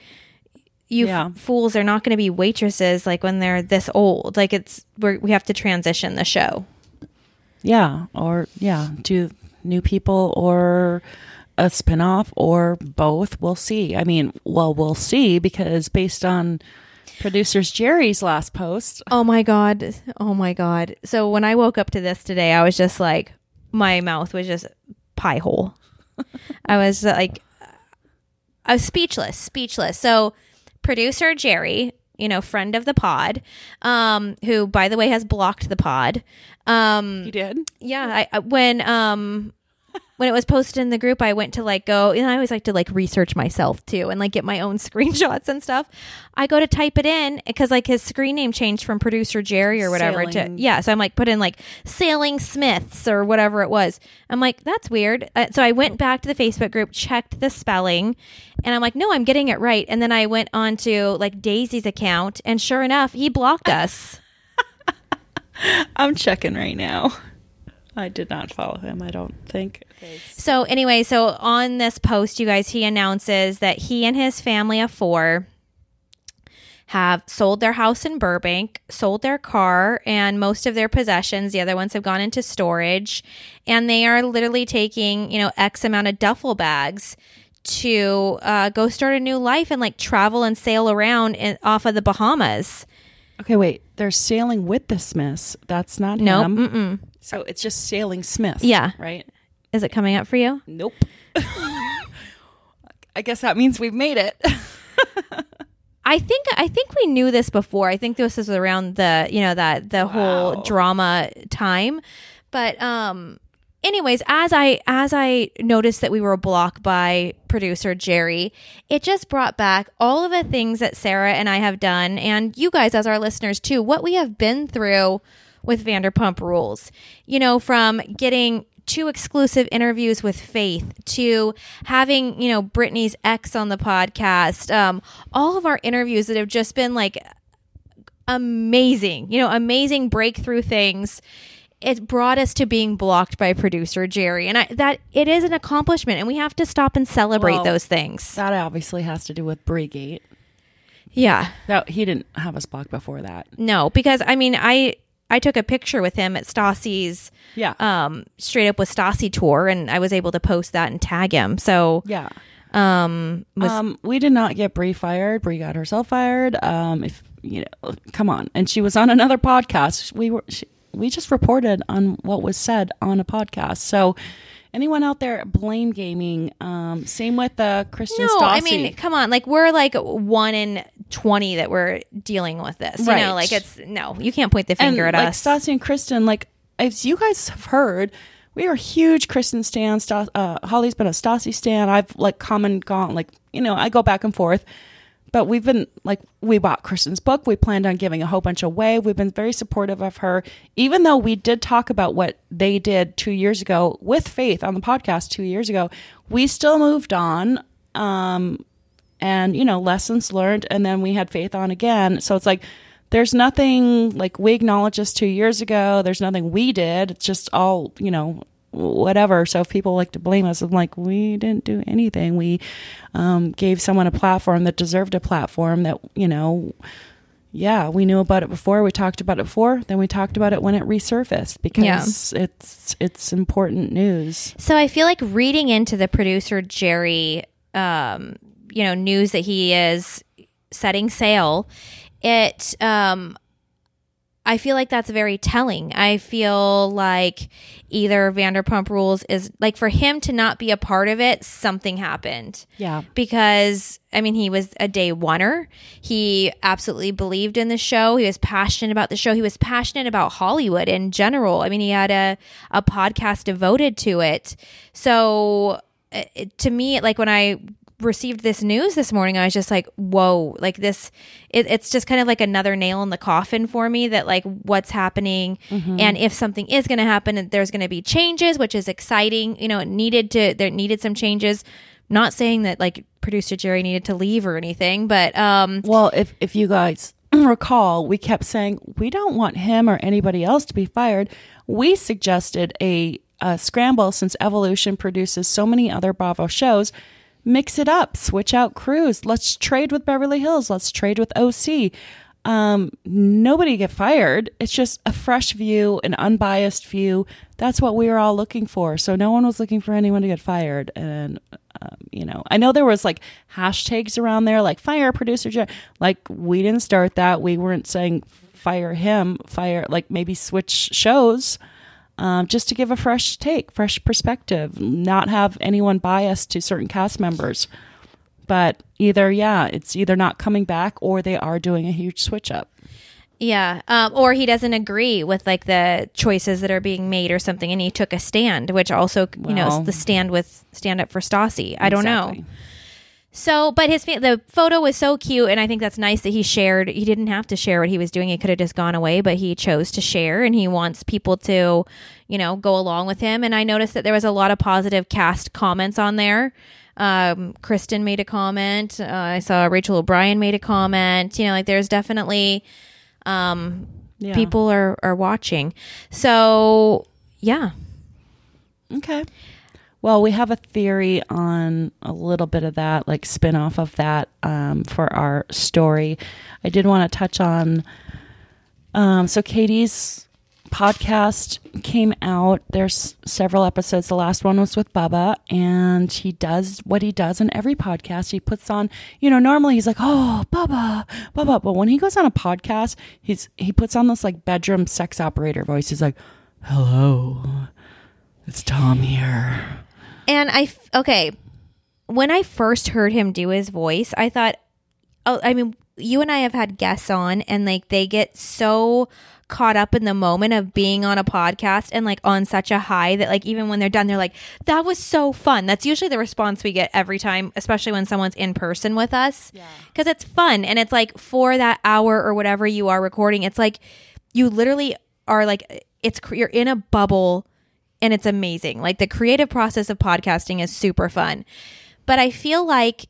You Yeah. f- fools are not going to be waitresses like when they're this old. Like it's we're, we have to transition the show. yeah, or yeah, do new people or a spinoff or both. We'll see. I mean, well, we'll see because based on producers Jerry's last post, Oh my god. Oh my god. So when I woke up to this today, I was just like my mouth was just pie hole. I was uh, like I was speechless, speechless. So producer Jerry, you know, friend of the pod, um who by the way has blocked the pod. Um he did. yeah, I, I when um when it was posted in the group, I went to like go, and I always like to like research myself too, and like get my own screenshots and stuff. I go to type it in because like his screen name changed from producer Jerry or whatever Sailing. to yeah. So I'm like put in like sailing Smiths or whatever it was. I'm like that's weird. Uh, so I went back to the Facebook group, checked the spelling, and I'm like no, I'm getting it right. And then I went on to like Daisy's account, and sure enough, he blocked us. I'm checking right now. I did not follow him. I don't think. So anyway, so on this post, you guys, he announces that he and his family of four have sold their house in Burbank, sold their car and most of their possessions. The other ones have gone into storage, and they are literally taking you know X amount of duffel bags to uh, go start a new life and like travel and sail around in, off of the Bahamas. Okay, wait. They're sailing with the Smiths. That's not Nope. him. So it's just sailing Smith. Yeah. Right. Is it coming up for you? Nope. I guess that means we've made it. I think I think we knew this before. I think this was around the you know that the whole drama time. But um anyways, as I as I noticed that we were blocked by producer Jerry, it just brought back all of the things that Sarah and I have done and you guys as our listeners too, what we have been through with Vanderpump Rules. You know, from getting two exclusive interviews with Faith to having, you know, Brittany's ex on the podcast, um, all of our interviews that have just been like amazing, you know, amazing breakthrough things. It brought us to being blocked by producer Jerry, and I, that it is an accomplishment, and we have to stop and celebrate Well, those things. That obviously has to do with Brigate. Yeah, That he didn't have us blocked before that. no, because I mean, I I took a picture with him at Stassi's Yeah. um straight up with Stassi tour, and I was able to post that and tag him. So yeah. um, was, Um, we did not get Brie fired. Brie got herself fired. Um, if you know, come on. And she was on another podcast. We were. She, we just reported on what was said on a podcast. So, anyone out there blame gaming? Um, same with uh, Kristen. no, I mean, come on, like we're like one in twenty that we're dealing with this. You Right. know, like it's no, you can't point the and finger at like us. Stassi and Kristen, like as you guys have heard, we are huge Kristen stan. Stas- uh, Holly's been a Stassi stan. I've like come and gone. Like you know, I go back and forth. But we've been like we bought Kristen's book. We planned on giving a whole bunch away. We've been very supportive of her, even though we did talk about what they did two years ago with Faith on the podcast two years ago. We still moved on. Um, and you know lessons learned and then we had faith on again. So it's like there's nothing like we acknowledged this two years ago. There's nothing we did. It's just all you know whatever. So if people like to blame us i'm like we didn't do anything. We um, gave someone a platform that deserved a platform that you know yeah we knew about it before. We talked about it before. Then we talked about it when it resurfaced because it's it's important news. So I feel like reading into the producer Jerry, um, you know, news that he is setting sail. It, um, I feel like that's very telling. I feel like either Vanderpump Rules is like for him to not be a part of it, something happened yeah because I mean he was a day oneer. He absolutely believed in the show. He was passionate about the show. He was passionate about Hollywood in general. I mean he had a a podcast devoted to it. So uh, it, to me like when I received this news this morning I was just like whoa like this it, it's just kind of like another nail in the coffin for me that like what's happening and if something is going to happen there's going to be changes which is exciting you know it needed to there needed some changes not saying that like producer Jerry needed to leave or anything, but um Well, if if you guys recall, we kept saying we don't want him or anybody else to be fired. We suggested a, a scramble since Evolution produces so many other Bravo shows. Mix it up, switch out crews. Let's trade with Beverly Hills. Let's trade with OC. Um, nobody get fired. It's just a fresh view, an unbiased view. That's what we were all looking for. So no one was looking for anyone to get fired. And um, you know, I know there was like hashtags around there, like fire producer. Jer-" Like we didn't start that. We weren't saying fire him, fire like maybe switch shows. Um, just to give a fresh take, fresh perspective, not have anyone biased to certain cast members. But either, yeah, it's either not coming back or they are doing a huge switch up. yeah, um or he doesn't agree with like the choices that are being made or something and he took a stand, which also, you know, the stand with stand up for Stassi. I don't know. So, but his the photo was so cute, and I think that's nice that he shared. He didn't have to share what he was doing; he could have just gone away, but he chose to share, and he wants people to, you know, go along with him. And I noticed that there was a lot of positive cast comments on there. Um, Kristen made a comment. Uh, I saw Rachel O'Brien made a comment. You know, like there's definitely um, Yeah. people are are watching. So, yeah, Okay. Well, we have a theory on a little bit of that, like spin off of that um, for our story. I did want to touch on. Um, so, Katie's podcast came out. There's several episodes. The last one was with Bubba, and he does what he does in every podcast. He puts on, you know, normally he's like, "Oh, Bubba, Bubba," but when he goes on a podcast, he's he puts on this like bedroom sex operator voice. He's like, "Hello, it's Tom here." And I, f- okay, when I first heard him do his voice, I thought, oh, I mean, you and I have had guests on, and like they get so caught up in the moment of being on a podcast and like on such a high that like even when they're done, they're like, that was so fun. That's usually the response we get every time, especially when someone's in person with us. Because it's fun. And it's like for that hour or whatever you are recording, it's like you literally are like, it's, you're in a bubble and it's amazing. Like the creative process of podcasting is super fun. But I feel like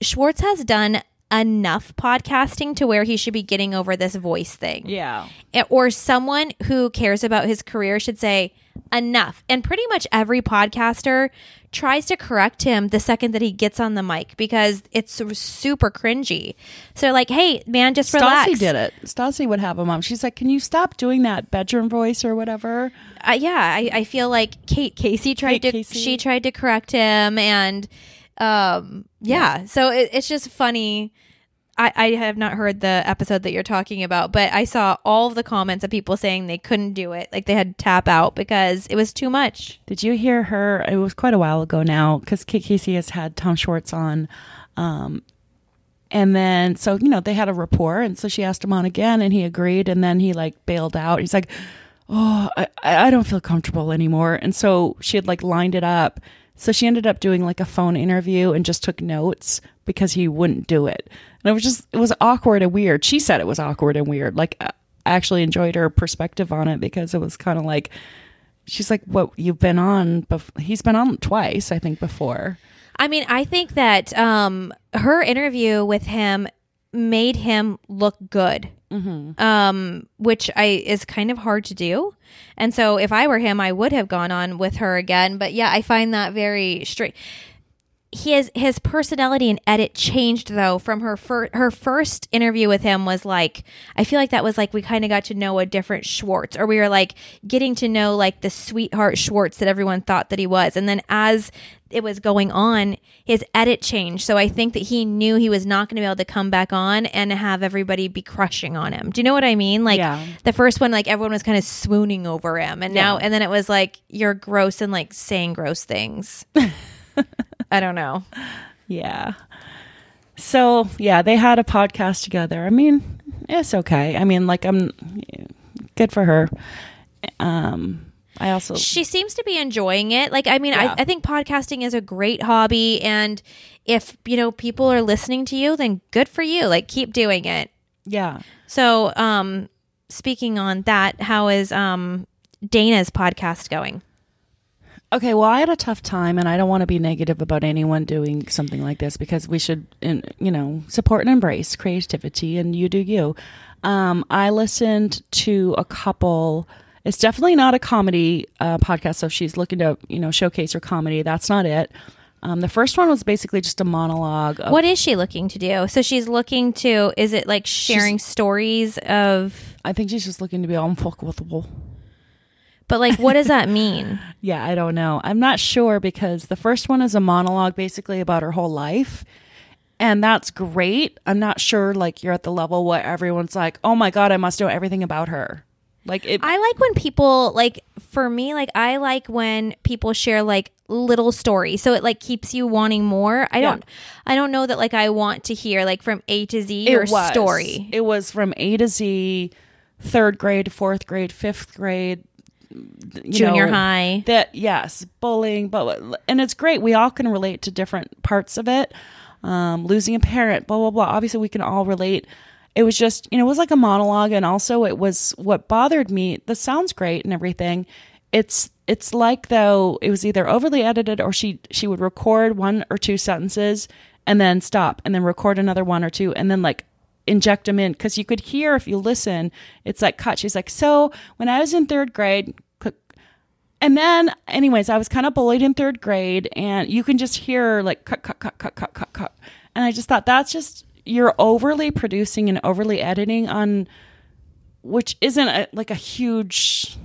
Schwartz has done enough podcasting to where he should be getting over this voice thing. Yeah. Or someone who cares about his career should say enough. And pretty much every podcaster tries to correct him the second that he gets on the mic because it's super cringy. So like, hey, man, just relax. Stassi did it. Stassi would have him on. She's like, "Can you stop doing that bedroom voice or whatever?" uh, yeah, I, I feel like Kate Casey tried Kate to Casey. she tried to correct him, and um, yeah, so it, it's just funny. I, I have not heard the episode that you're talking about, but I saw all of the comments of people saying they couldn't do it, like they had to tap out because it was too much. Did you hear her? It was quite a while ago now because Kate Casey has had Tom Schwartz on. Um, and then, so, you know, they had a rapport. And so she asked him on again and he agreed. And then he like bailed out. He's like, oh, I, I don't feel comfortable anymore. And so she had like lined it up. So she ended up doing like a phone interview and just took notes because he wouldn't do it. And it was just, it was awkward and weird. She said it was awkward and weird. Like, I actually enjoyed her perspective on it because it was kind of like, she's like, what you've been on, bef- he's been on twice, I think, before. I mean, I think that um, her interview with him made him look good, um, which I is kind of hard to do. And so, if I were him, I would have gone on with her again. But yeah, I find that very straight. His his personality and edit changed though from her fir- her first interview with him was like I feel like that was like we kind of got to know a different Schwartz or we were like getting to know like the sweetheart Schwartz that everyone thought that he was and then as it was going on, his edit changed. So I think that he knew he was not going to be able to come back on and have everybody be crushing on him. Do you know what I mean? Like Yeah. the first one, like everyone was kind of swooning over him, and now and then it was like you're gross and like saying gross things. I don't know. Yeah. So, yeah, they had a podcast together. I mean, it's okay. I mean, like, I'm good for her. Um, I also, She seems to be enjoying it. Like, I mean, Yeah. I, I think podcasting is a great hobby, and if you know people are listening to you, then good for you. Like, keep doing it. yeah. So, um, speaking on that, how is um Dana's podcast going? Okay, well, I had a tough time, and I don't want to be negative about anyone doing something like this because we should, you know, support and embrace creativity, and you do you. Um, I listened to a couple. It's definitely not a comedy uh, podcast, so if she's looking to, you know, showcase her comedy, that's not it. Um, the first one was basically just a monologue. Of, What is she looking to do? So she's looking to is it like sharing stories of I think she's just looking to be unfuckable. But like what does that mean? Yeah, I don't know. I'm not sure because the first one is a monologue basically about her whole life. And that's great. I'm not sure like you're at the level where everyone's like, "Oh my god, I must know everything about her." Like it I like when people like for me like I like when people share like little stories so it like keeps you wanting more. I Yeah. don't I don't know that like I want to hear like from A to Z it your was. story. It was from A to Z, third grade, fourth grade, fifth grade, Junior know, high. That yes, bullying, but and it's great. We all can relate to different parts of it. Um, losing a parent, blah blah blah. Obviously, we can all relate. It was just, you know, it was like a monologue, and also it was what bothered me. This sounds great and everything. It's it's like though it was either overly edited or she she would record one or two sentences and then stop and then record another one or two and then like inject them in because you could hear if you listen. It's like cut. She's like, so when I was in third grade, and then, anyways, I was kind of bullied in third grade, and you can just hear like cut, cut, cut, cut, cut, cut, cut. And I just thought that's just you're overly producing and overly editing on, which isn't a, like a huge.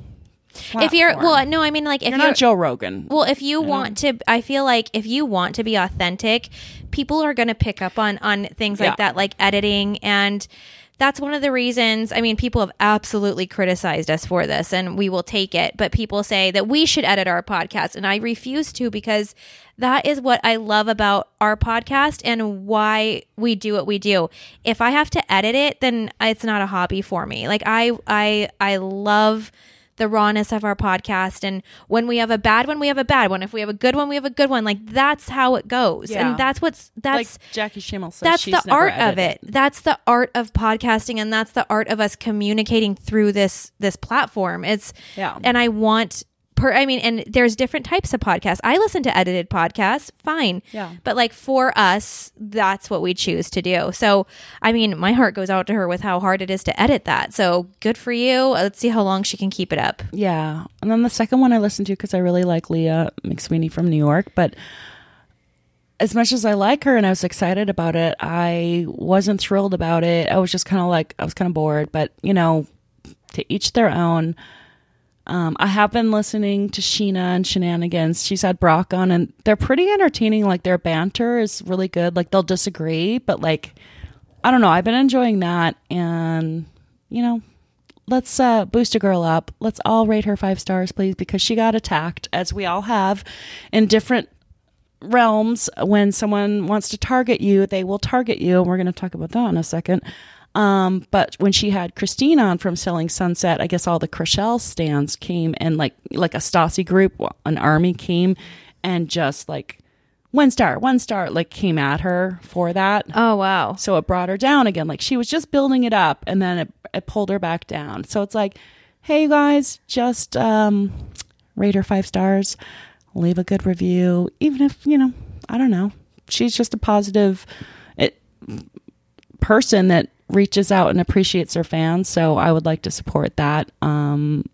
If you're well, no, I mean like if you're you're, not Joe Rogan. Well, if you want to, I feel like if you want to be authentic, people are going to pick up on on things like Yeah. that, like editing, and that's one of the reasons. I mean, people have absolutely criticized us for this, and we will take it. But people say that we should edit our podcast, and I refuse to because that is what I love about our podcast and why we do what we do. If I have to edit it, then it's not a hobby for me. Like I, I, I love the rawness of our podcast and when we have a bad one we have a bad one. If we have a good one we have a good one. Like that's how it goes. Yeah. and that's what's that's like Jackie Schimmel says, that's she's the art of it. That's the art of podcasting and that's the art of us communicating through this this platform. It's Yeah. and i want per i mean and there's different types of podcasts i listen to edited podcasts fine Yeah. but like for us that's what we choose to do so i mean my heart goes out to her with how hard it is to edit that so good for you let's see how long she can keep it up Yeah. And then the second one I listened to because I really like Leah McSweeney from New York. But as much as I like her and I was excited about it, I wasn't thrilled about it. I was just kind of like, I was kind of bored. But, you know, to each their own. Um, I have been listening to Scheana and Shenanigans. She's had Brock on, and they're pretty entertaining. Like their banter is really good. Like they'll disagree, but like I don't know. I've been enjoying that, and you know, let's uh, boost a girl up. Let's all rate her five stars, please, because she got attacked, as we all have, in different realms. When someone wants to target you, they will target you, and we're going to talk about that in a second. Um, but when she had Christine on from Selling Sunset, I guess all the Chrishell stands came and like like a Stassi group, an army came and just like one star, one star, like came at her for that. Oh wow. So it brought her down again. Like she was just building it up and then it, it pulled her back down. So it's like, hey you guys, just um, rate her five stars, leave a good review, even if, you know, I don't know. She's just a positive it, person that reaches out and appreciates her fans. So I would like to support that. Um,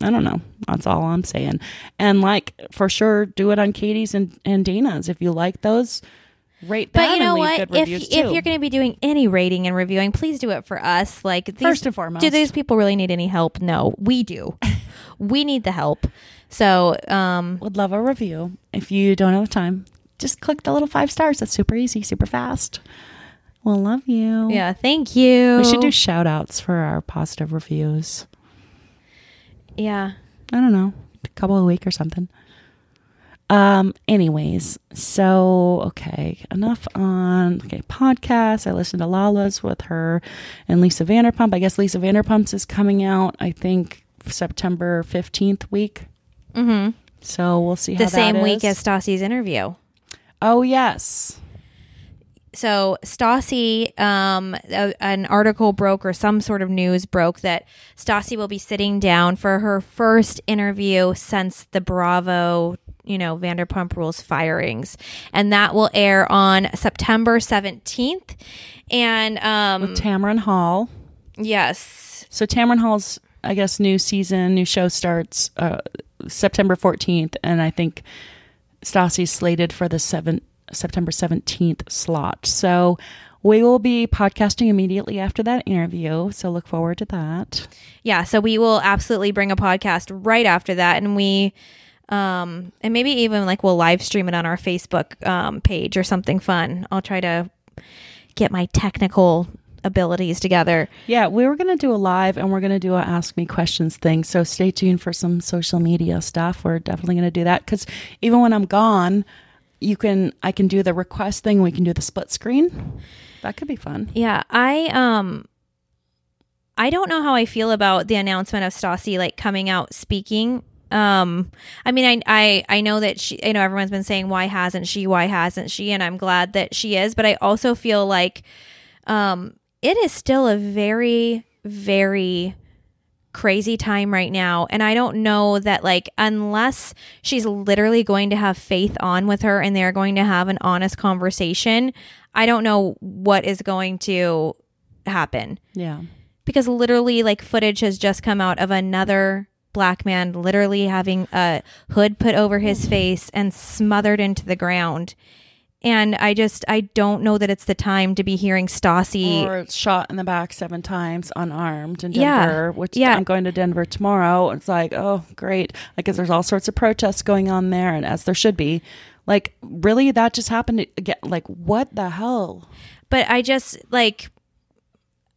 I don't know. That's all I'm saying. And like for sure, do it on Katie's and, and Dana's. If you like those, rate them But you know what? If if too. you're going to be doing any rating and reviewing, please do it for us. Like these, First and foremost. do these people really need any help? No, we do. we need the help. So, um, would love a review. If you don't have time, just click the little five stars. That's super easy, super fast. We'll love you. yeah, thank you. We should do shout outs for our positive reviews. Yeah. I don't know, a couple a week or something. Um, anyways, so okay, enough on okay, podcast. I listened to Lala's with her and Lisa Vanderpump. I guess Lisa Vanderpump's is coming out, I think, September fifteenth week. Mm-hmm. So we'll see how The same week is. as Stassi's interview. Oh yes. So Stassi, um, a, an article broke or some sort of news broke that Stassi will be sitting down for her first interview since the Bravo, you know, Vanderpump Rules firings, and that will air on September seventeenth. And um, Tamron Hall. yes, So Tamron Hall's, I guess, new season, new show starts uh, September 14th, and I think Stassi's slated for the seven, September 17th slot. So we will be podcasting immediately after that interview. So look forward to that. yeah. So we will absolutely bring a podcast right after that, and we. Um, and maybe even like we'll live stream it on our Facebook um, page or something fun. I'll try to get my technical abilities together. Yeah, we were going to do a live and we're going to do a ask me questions thing. So stay tuned for some social media stuff. We're definitely going to do that cuz even when I'm gone, you can I can do the request thing, we can do the split screen. That could be fun. Yeah, I um I don't know how I feel about the announcement of Stassi like coming out speaking. Um I mean I I I know that she you know everyone's been saying why hasn't she why hasn't she and I'm glad that she is but I also feel like um it is still a very very crazy time right now. And I don't know that like unless she's literally going to have faith on with her and they're going to have an honest conversation I don't know what is going to happen. Yeah. because literally like footage has just come out of another black man literally having a hood put over his face and smothered into the ground and i just i don't know that it's the time to be hearing stassi Or shot in the back seven times unarmed in Yeah. Denver, which Yeah. I'm going to Denver tomorrow. It's like, oh, great. Like, 'cause there's all sorts of protests going on there, and as there should be. Like, really, that just happened again? Like, what the hell? but i just like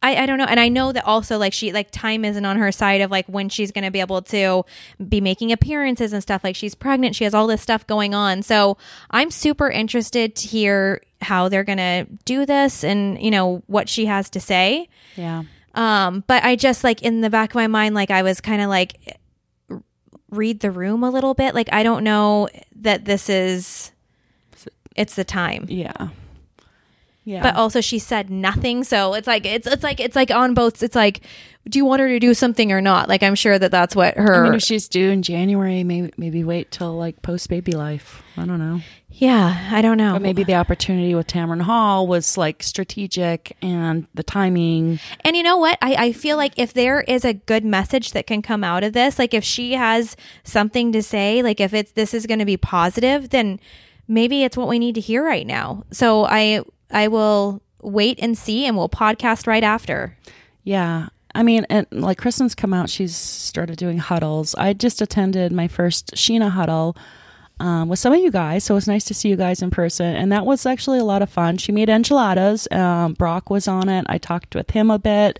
I, I don't know. And i know that also like she like time isn't on her side of like when she's going to be able to be making appearances and stuff. Like she's pregnant. She has all this stuff going on. So i'm super interested to hear how they're going to do this and you know what she has to say. Yeah. um but i just like in the back of my mind like i was kind of like read the room a little bit. Like i don't know that this is it's the time. Yeah. Yeah. but also she said nothing so it's like it's it's like it's like on both it's like do you want her to do something or not like i'm sure that that's what her I mean, if she's due in January, maybe maybe wait till like post baby life. I don't know. yeah i don't know But maybe the opportunity with Tamron Hall was like strategic and the timing. and you know what I, I feel like if there is a good message that can come out of this like if she has something to say like if it's this is going to be positive then maybe it's what we need to hear right now so i i will wait and see and we'll podcast right after Yeah. I mean, and like Kristen's come out, she's started doing huddles. I just attended my first Scheana huddle um, with some of you guys. So it was nice to see you guys in person. And that was actually a lot of fun. She made enchiladas. Um, Brock was on it. I talked with him a bit.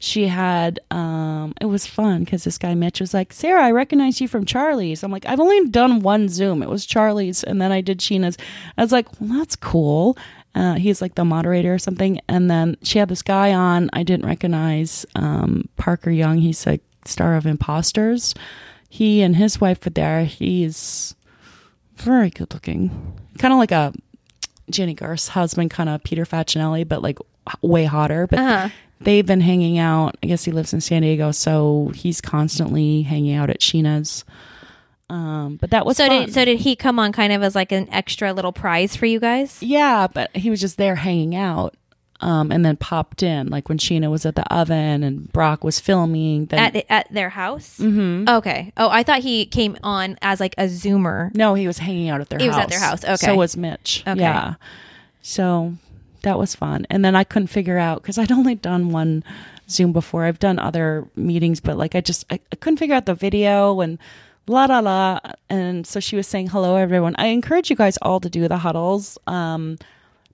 She had, um, it was fun because this guy Mitch was like, Sarah, I recognize you from Charlie's. I'm like, I've only done one Zoom. It was Charlie's. And then I did Scheana's. I was like, well, that's cool. Uh, he's like the moderator or something. And then she had this guy on. I didn't recognize um, Parker Young. He's a star of Imposters. He and his wife were there. He's very good looking, kind of like a Jennie Garth's husband, kind of Peter Facinelli, but like way hotter. But Uh-huh. they've been hanging out. I guess he lives in San Diego, so he's constantly hanging out at Scheana's. Um, but that was So fun. did so did he come on kind of as like an extra little prize for you guys? yeah, but he was just there hanging out. Um, and then popped in like when Scheana was at the oven and Brock was filming. Then At at their house? Mm-hmm. Okay. Oh, I thought he came on as like a zoomer. no, he was hanging out at their house. He house. was at their house, okay. So was Mitch. Okay. Yeah. So that was fun. And then I couldn't figure out because I'd only done one Zoom before. I've done other meetings, but like I just I, I couldn't figure out the video and la la la. And so she was saying hello everyone. I encourage you guys all to do the huddles. Um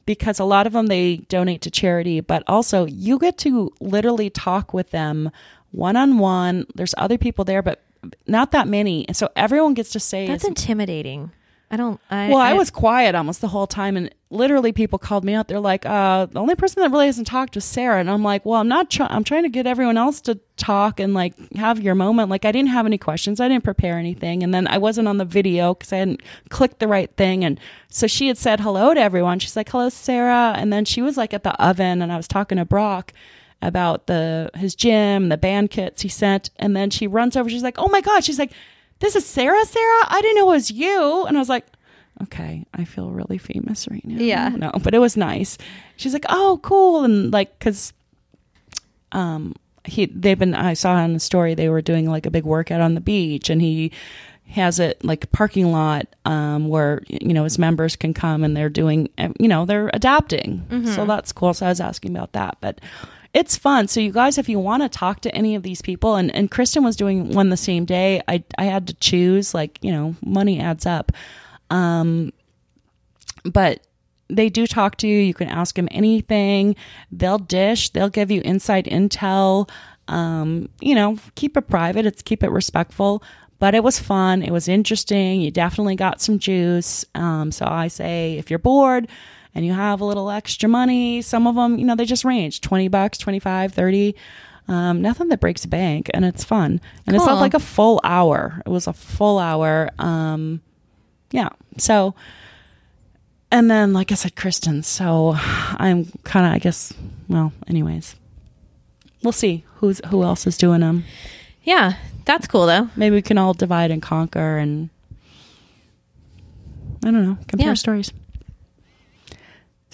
because a lot of them they donate to charity, but also you get to literally talk with them one on one. There's other people there, but not that many. And so everyone gets to say That's intimidating. I don't. I, well, I, was quiet almost the whole time, and literally people called me out. They're like, uh, "The only person that really hasn't talked is Sarah," and I'm like, "Well, I'm not. Try- I'm trying to get everyone else to talk and like have your moment. Like, I didn't have any questions. I didn't prepare anything, and then I wasn't on the video because I hadn't clicked the right thing. And so she had said hello to everyone. She's like, "Hello, Sarah," and then she was like at the oven, and I was talking to Brock about the his gym, the band kits he sent, and then she runs over. She's like, "Oh my god!" She's like, "This is Sarah, Sarah. I didn't know it was you." And I was like, "Okay, I feel really famous right now." Yeah. no, but it was nice. She's like, "Oh, cool," and like because um he they've been I saw on the story they were doing like a big workout on the beach, and he has it like a parking lot um, where you know his members can come and they're doing you know they're adapting so that's cool so i was asking about that but it's fun. So you guys if you want to talk to any of these people and, and kristen was doing one the same day i i had to choose like you know money adds up. Um but they do talk to you. You can ask them anything. They'll dish. They'll give you inside intel. Um you know keep it private. It's keep it respectful. But it was fun. It was interesting. You definitely got some juice. Um so i say if you're bored and you have a little extra money some of them you know they just range 20 bucks 25 30 um, nothing that breaks a bank and it's fun. And it's not like a full hour. It was a full hour um yeah so and then like i said kristen so i'm kind of i guess well anyways. We'll see who's who else is doing them Yeah, that's cool though. maybe we can all divide and conquer and i don't know compare Yeah. stories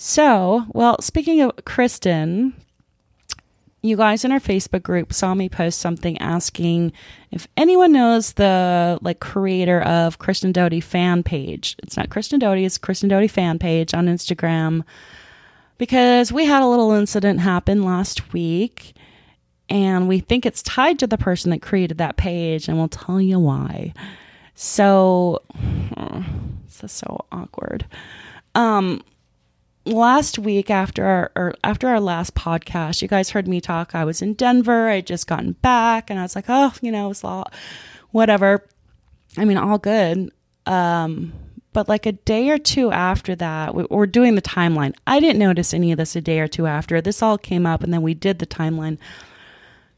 so well speaking of kristen you guys in our facebook group saw me post something asking if anyone knows the like creator of kristen Doute fan page. It's not kristen Doute it's kristen Doute fan page on instagram. Because we had a little incident happen last week and we think it's tied to the person that created that page and we'll tell you why. So this is so awkward. Um last week after our after our last podcast you guys heard me talk. I was in denver. I just gotten back and i was like oh you know it's all whatever. I mean all good. Um but like a day or two after that we, we're doing the timeline. I didn't notice any of this a day or two after. This all came up and then we did the timeline.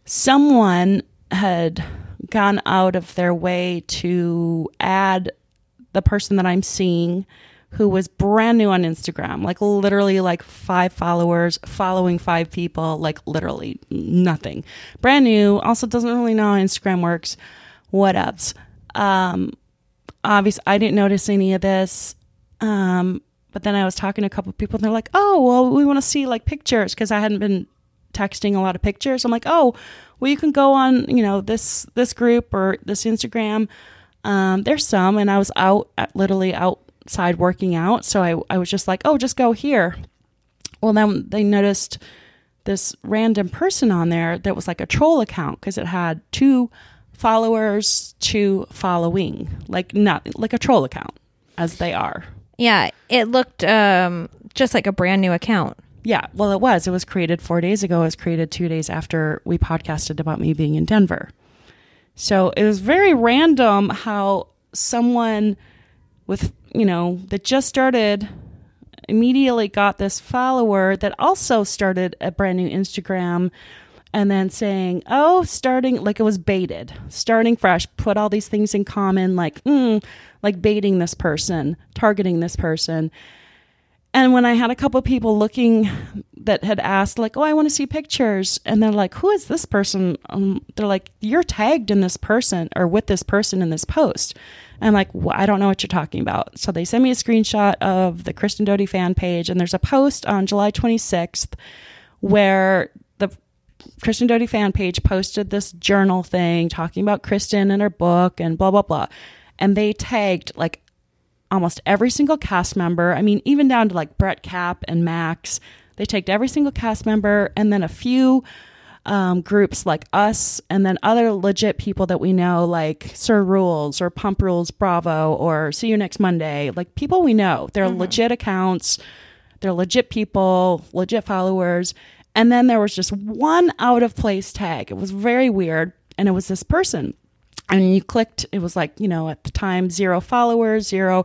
Someone had gone out of their way to add the person that I'm seeing who was brand new on Instagram, like literally like five followers, following five people, like literally nothing. Brand new, also doesn't really know how Instagram works. What else? Um, obviously, I didn't notice any of this. Um, but then I was talking to a couple of people and they're like, oh, well, we want to see like pictures because I hadn't been texting a lot of pictures. I'm like, oh, well, you can go on, you know, this this group or this Instagram. Um, there's some, and I was out, at, literally outside working out, so I I was just like, oh, just go here. Well, then they noticed this random person on there that was like a troll account because it had two followers, two following, like not like a troll account as they are. Yeah, it looked um, just like a brand new account. Yeah, well, it was. It was created four days ago. It was created two days after we podcasted about me being in Denver. So it was very random how someone with, you know, that just started immediately got this follower that also started a brand new Instagram and then saying, oh, starting like it was baited, starting fresh, put all these things in common, like, mm, like baiting this person, targeting this person. And when I had a couple people looking that had asked, like, oh, I want to see pictures, and they're like, who is this person? Um, they're like, you're tagged in this person or with this person in this post. I'm like, well, I don't know what you're talking about. So they send me a screenshot of the Kristen Doute fan page, and there's a post on July 26th where the Kristen Doute fan page posted this journal thing talking about Kristen and her book and blah, blah, blah. And they tagged like almost every single cast member. I mean, even down to like Brett Cap and Max. They tagged every single cast member and then a few um, groups like us and then other legit people that we know, like Sir Rules or Pump Rules Bravo or See You Next Monday. Like people we know. They're legit accounts, they're legit people, legit followers. And then there was just one out of place tag. It was very weird. And it was this person and you clicked it was like you know at the time zero followers zero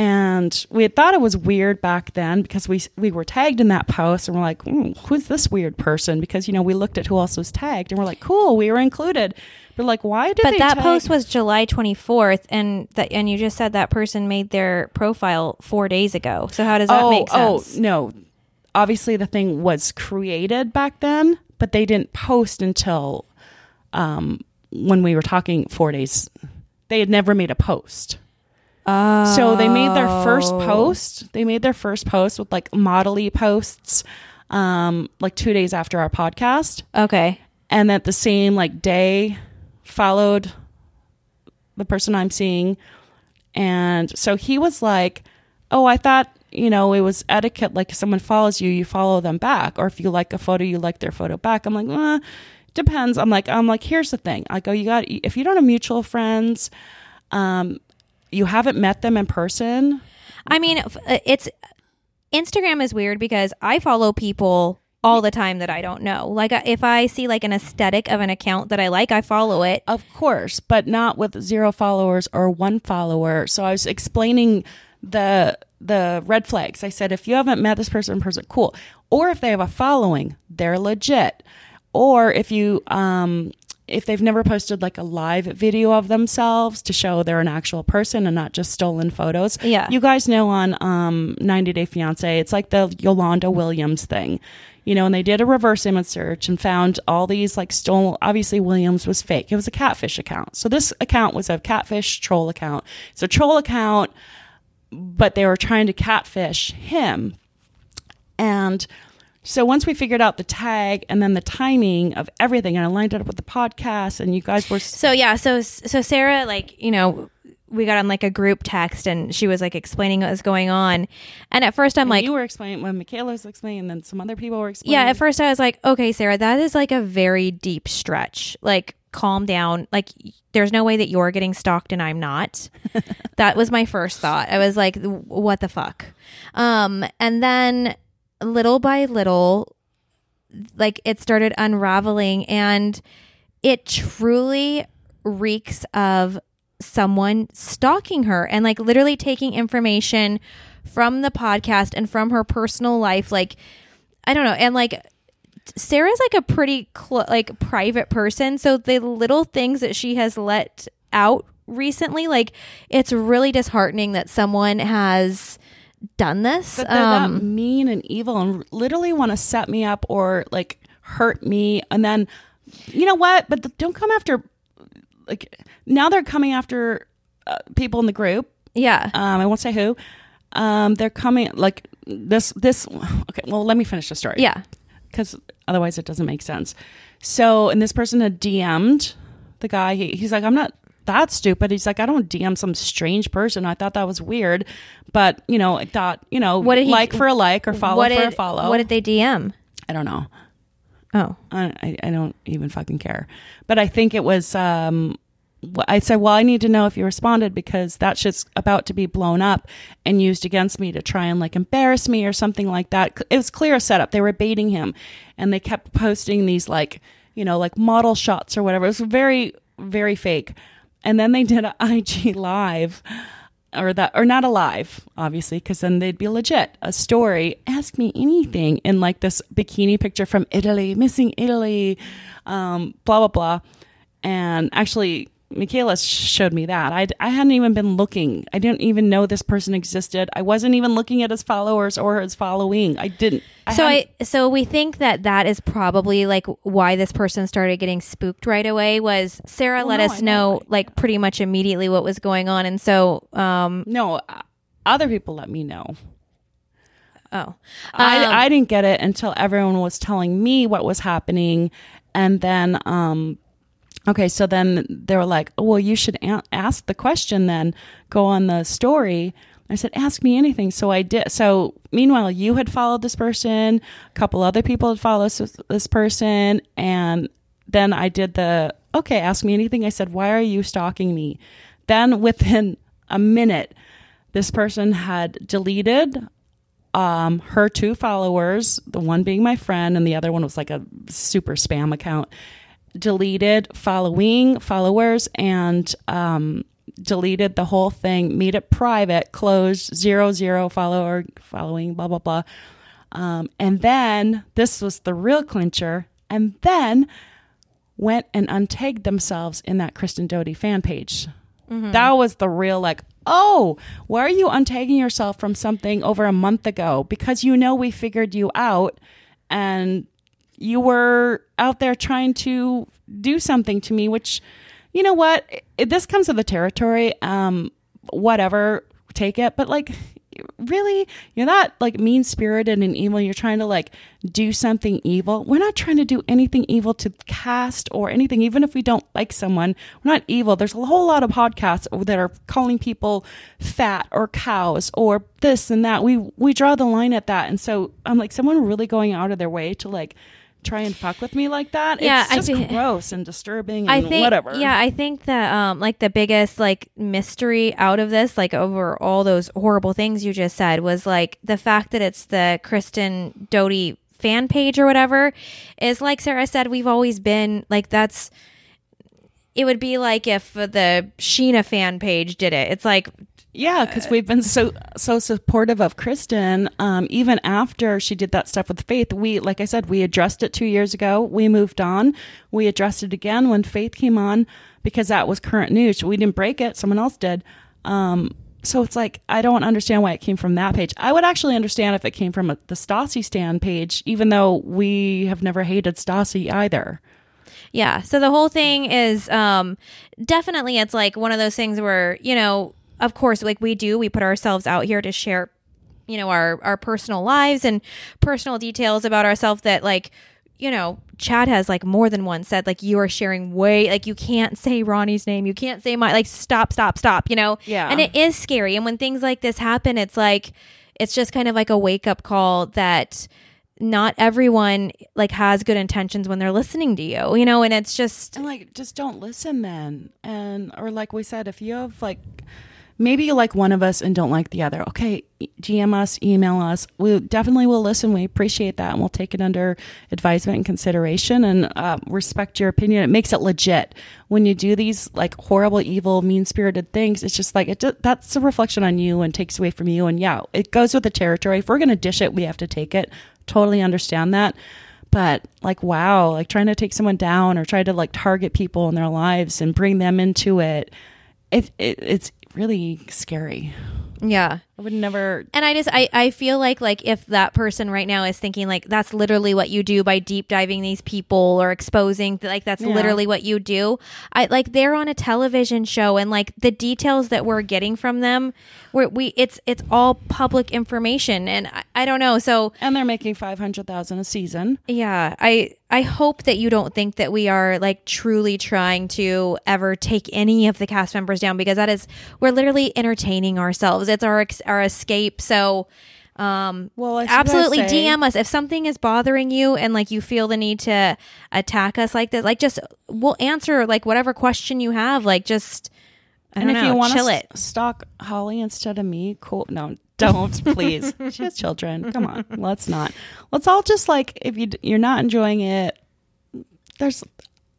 and we had thought it was weird back then because we we were tagged in that post and we're like mm, who's this weird person? Because you know we looked at who else was tagged and we're like cool we were included. But like why did But that tag- post was July 24th, and that and you just said that person made their profile four days ago. So how does that oh make sense? oh no. Obviously the thing was created back then but they didn't post until um when we were talking four days. They had never made a post Oh. So they made their first post. They made their first post with like modelly posts, um, like two days after our podcast, Okay. and that the same like day followed the person I'm seeing, and so he was like, "Oh, I thought." You know, it was etiquette. Like, if someone follows you, you follow them back, or if you like a photo, you like their photo back. I'm like, eh, depends. I'm like, I'm like, here's the thing. I go, you got if you don't have mutual friends, um, you haven't met them in person, I mean, uh, it's Instagram is weird because I follow people all the time that I don't know. Like uh, if I see like an aesthetic of an account that I like, I follow it. Of course, but not with zero followers or one follower. So I was explaining the the red flags. I said if you haven't met this person in person, cool. Or if they have a following, they're legit. Or if you um if they've never posted like a live video of themselves to show they're an actual person and not just stolen photos. Yeah. You guys know on um 90 Day Fiance, it's like the Yolanda Williams thing. You know, and they did a reverse image search and found all these like stolen. Obviously, Williams was fake. It was a catfish account. So this account was a catfish troll account. It's a troll account, but they were trying to catfish him. And so once we figured out the tag and then the timing of everything, and I lined it up with the podcast, and you guys were So yeah, so so Sarah like, you know, we got on like a group text and she was like explaining what was going on. And at first I'm like, you were explaining when Michaela was explaining, and then some other people were explaining. yeah, at first I was like, okay, Sarah, that is like a very deep stretch. Like calm down. Like there's no way that you're getting stalked and I'm not. that was my first thought. I was like, what the fuck? Um and then little by little like it started unraveling and it truly reeks of someone stalking her and like literally taking information from the podcast and from her personal life like i don't know and like sarah's like a pretty cl- like private person so the little things that she has let out recently like it's really disheartening that someone has done this But they're that um mean and evil and literally want to set me up or like hurt me. And then, you know what? But th- don't come after, like, now they're coming after uh, people in the group. yeah Um, I won't say who. Um, they're coming, like, this, this, okay, well, let me finish the story. yeah Because otherwise it doesn't make sense. So, and this person had DM'd the guy. He, he's like, I'm not that stupid. He's like, I don't DM some strange person. I thought that was weird. But, you know, I thought, you know, What did he- like for a like or follow what for did, a follow. what did they dm I don't know. oh I, I- I don't even fucking care. But I think it was. Um, I said, well, I need to know if you responded because that shit's about to be blown up and used against me to try and like embarrass me or something like that. It was clear a setup. They were baiting him, and they kept posting these like you know like model shots or whatever. It was very very fake. And then they did an IG live or that or not alive obviously because then they'd be legit a story ask me anything in like this bikini picture from italy missing italy um, blah blah blah. And actually michaela showed me that. I, I hadn't even been looking. I didn't even know this person existed. I wasn't even looking at his followers or his following. I didn't. I so hadn't- I so we think that that is probably like why this person started getting spooked right away was Sarah Well, let no, us I know like pretty much immediately what was going on. And so um no uh, other people let me know. Oh. I, Um, I didn't get it until everyone was telling me what was happening. And then, um, okay, so then they were like, well, you should a- ask the question then, go on the story. I said, ask me anything. So I did. So meanwhile, you had followed this person, a couple other people had followed this, this person. And then I did the, okay, ask me anything. I said, why are you stalking me? Then within a minute, this person had deleted um, her two followers, the one being my friend, and the other one was like a super spam account, deleted following followers and um, deleted the whole thing, made it private, closed zero zero follower following, blah blah blah. Um, and then this was the real clincher, and then went and untagged themselves in that Kristen Doute fan page. That was the real like, oh, why are you untagging yourself from something over a month ago? Because you know we figured you out and you were out there trying to do something to me, which, you know what? It, this comes with the territory. Um, whatever, take it. But like, really, you're not like mean spirited and evil. You're trying to like do something evil. We're not trying to do anything evil to cast or anything, even if we don't like someone. We're not evil. There's a whole lot of podcasts that are calling people fat or cows or this and that. We we draw the line at that. And so I'm like, someone really going out of their way to like try and fuck with me like that. Yeah, it's just gross and disturbing and I think whatever. yeah I think that um like the biggest like mystery out of this like over all those horrible things you just said was like the fact that it's the Kristen Doute fan page or whatever is like Sarah said we've always been like that's it would be like if the Scheana fan page did it it's like Yeah, because we've been so so supportive of Kristen. Um, even after she did that stuff with Faith, we like I said, we addressed it two years ago. We moved on. We addressed it again when Faith came on because that was current news. We didn't break it; someone else did. Um, so it's like I don't understand why it came from that page. I would actually understand if it came from a, the Stassi stand page, even though we have never hated Stassi either. Yeah. So the whole thing is um definitely it's like one of those things where, you know, of course like we do, we put ourselves out here to share you know our our personal lives and personal details about ourselves that like you know chad has like more than one said like you are sharing way like you can't say ronnie's name you can't say my like stop stop stop you know Yeah. and it is scary and when things like this happen it's like it's just kind of like a wake up call that not everyone like has good intentions when they're listening to you you know and it's just And like, just don't listen then. And, or like we said, if you have like, maybe you like one of us and don't like the other, okay, DM us, email us. We definitely will listen. We appreciate that. And we'll take it under advisement and consideration and uh, respect your opinion. It makes it legit. When you do these like horrible, evil, mean spirited things, it's just like, it that's a reflection on you and takes away from you. And yeah, it goes with the territory. If we're going to dish it, we have to take it. Totally understand that but like wow like trying to take someone down or try to like target people in their lives and bring them into it it, it it's really scary. Yeah i would never and i just I, I feel like like if that person right now is thinking like that's literally what you do by deep diving these people or exposing like that's Yeah. literally what you do. I like they're on a television show and like the details that we're getting from them where we it's it's all public information and i, I don't know. So and they're making 500000 a season. Yeah. I i hope that you don't think that we are like truly trying to ever take any of the cast members down because that is we're literally entertaining ourselves. It's our ex- our escape. So um well absolutely say- dm us. If something is bothering you and like you feel the need to attack us like this like just we'll answer like whatever question you have like just I and if know, you want chill to it. stalk holly instead of me cool no don't please. She has children. Come on. Let's not. Let's all just like if you d- you're not enjoying it there's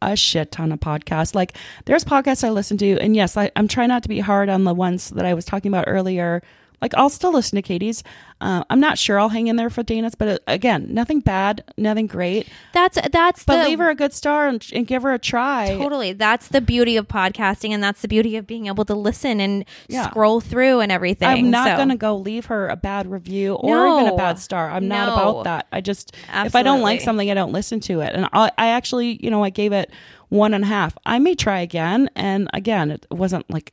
a shit ton of podcasts. Like there's podcasts I listen to, and yes, I, I'm trying not to be hard on the ones that I was talking about earlier. Like I'll still listen to Katie's. Uh, I'm not sure I'll hang in there for Dana's, but uh, again, nothing bad, nothing great. That's that's But the leave her a good star and, and give her a try. totally. That's the beauty of podcasting, and that's the beauty of being able to listen and Yeah. scroll through and everything. I'm not So- going to go leave her a bad review or even a bad star. I'm not about that. I just, if I don't like something, I don't listen to it. And I, I actually, you know, I gave it one and a half. I may try again. And again, it wasn't like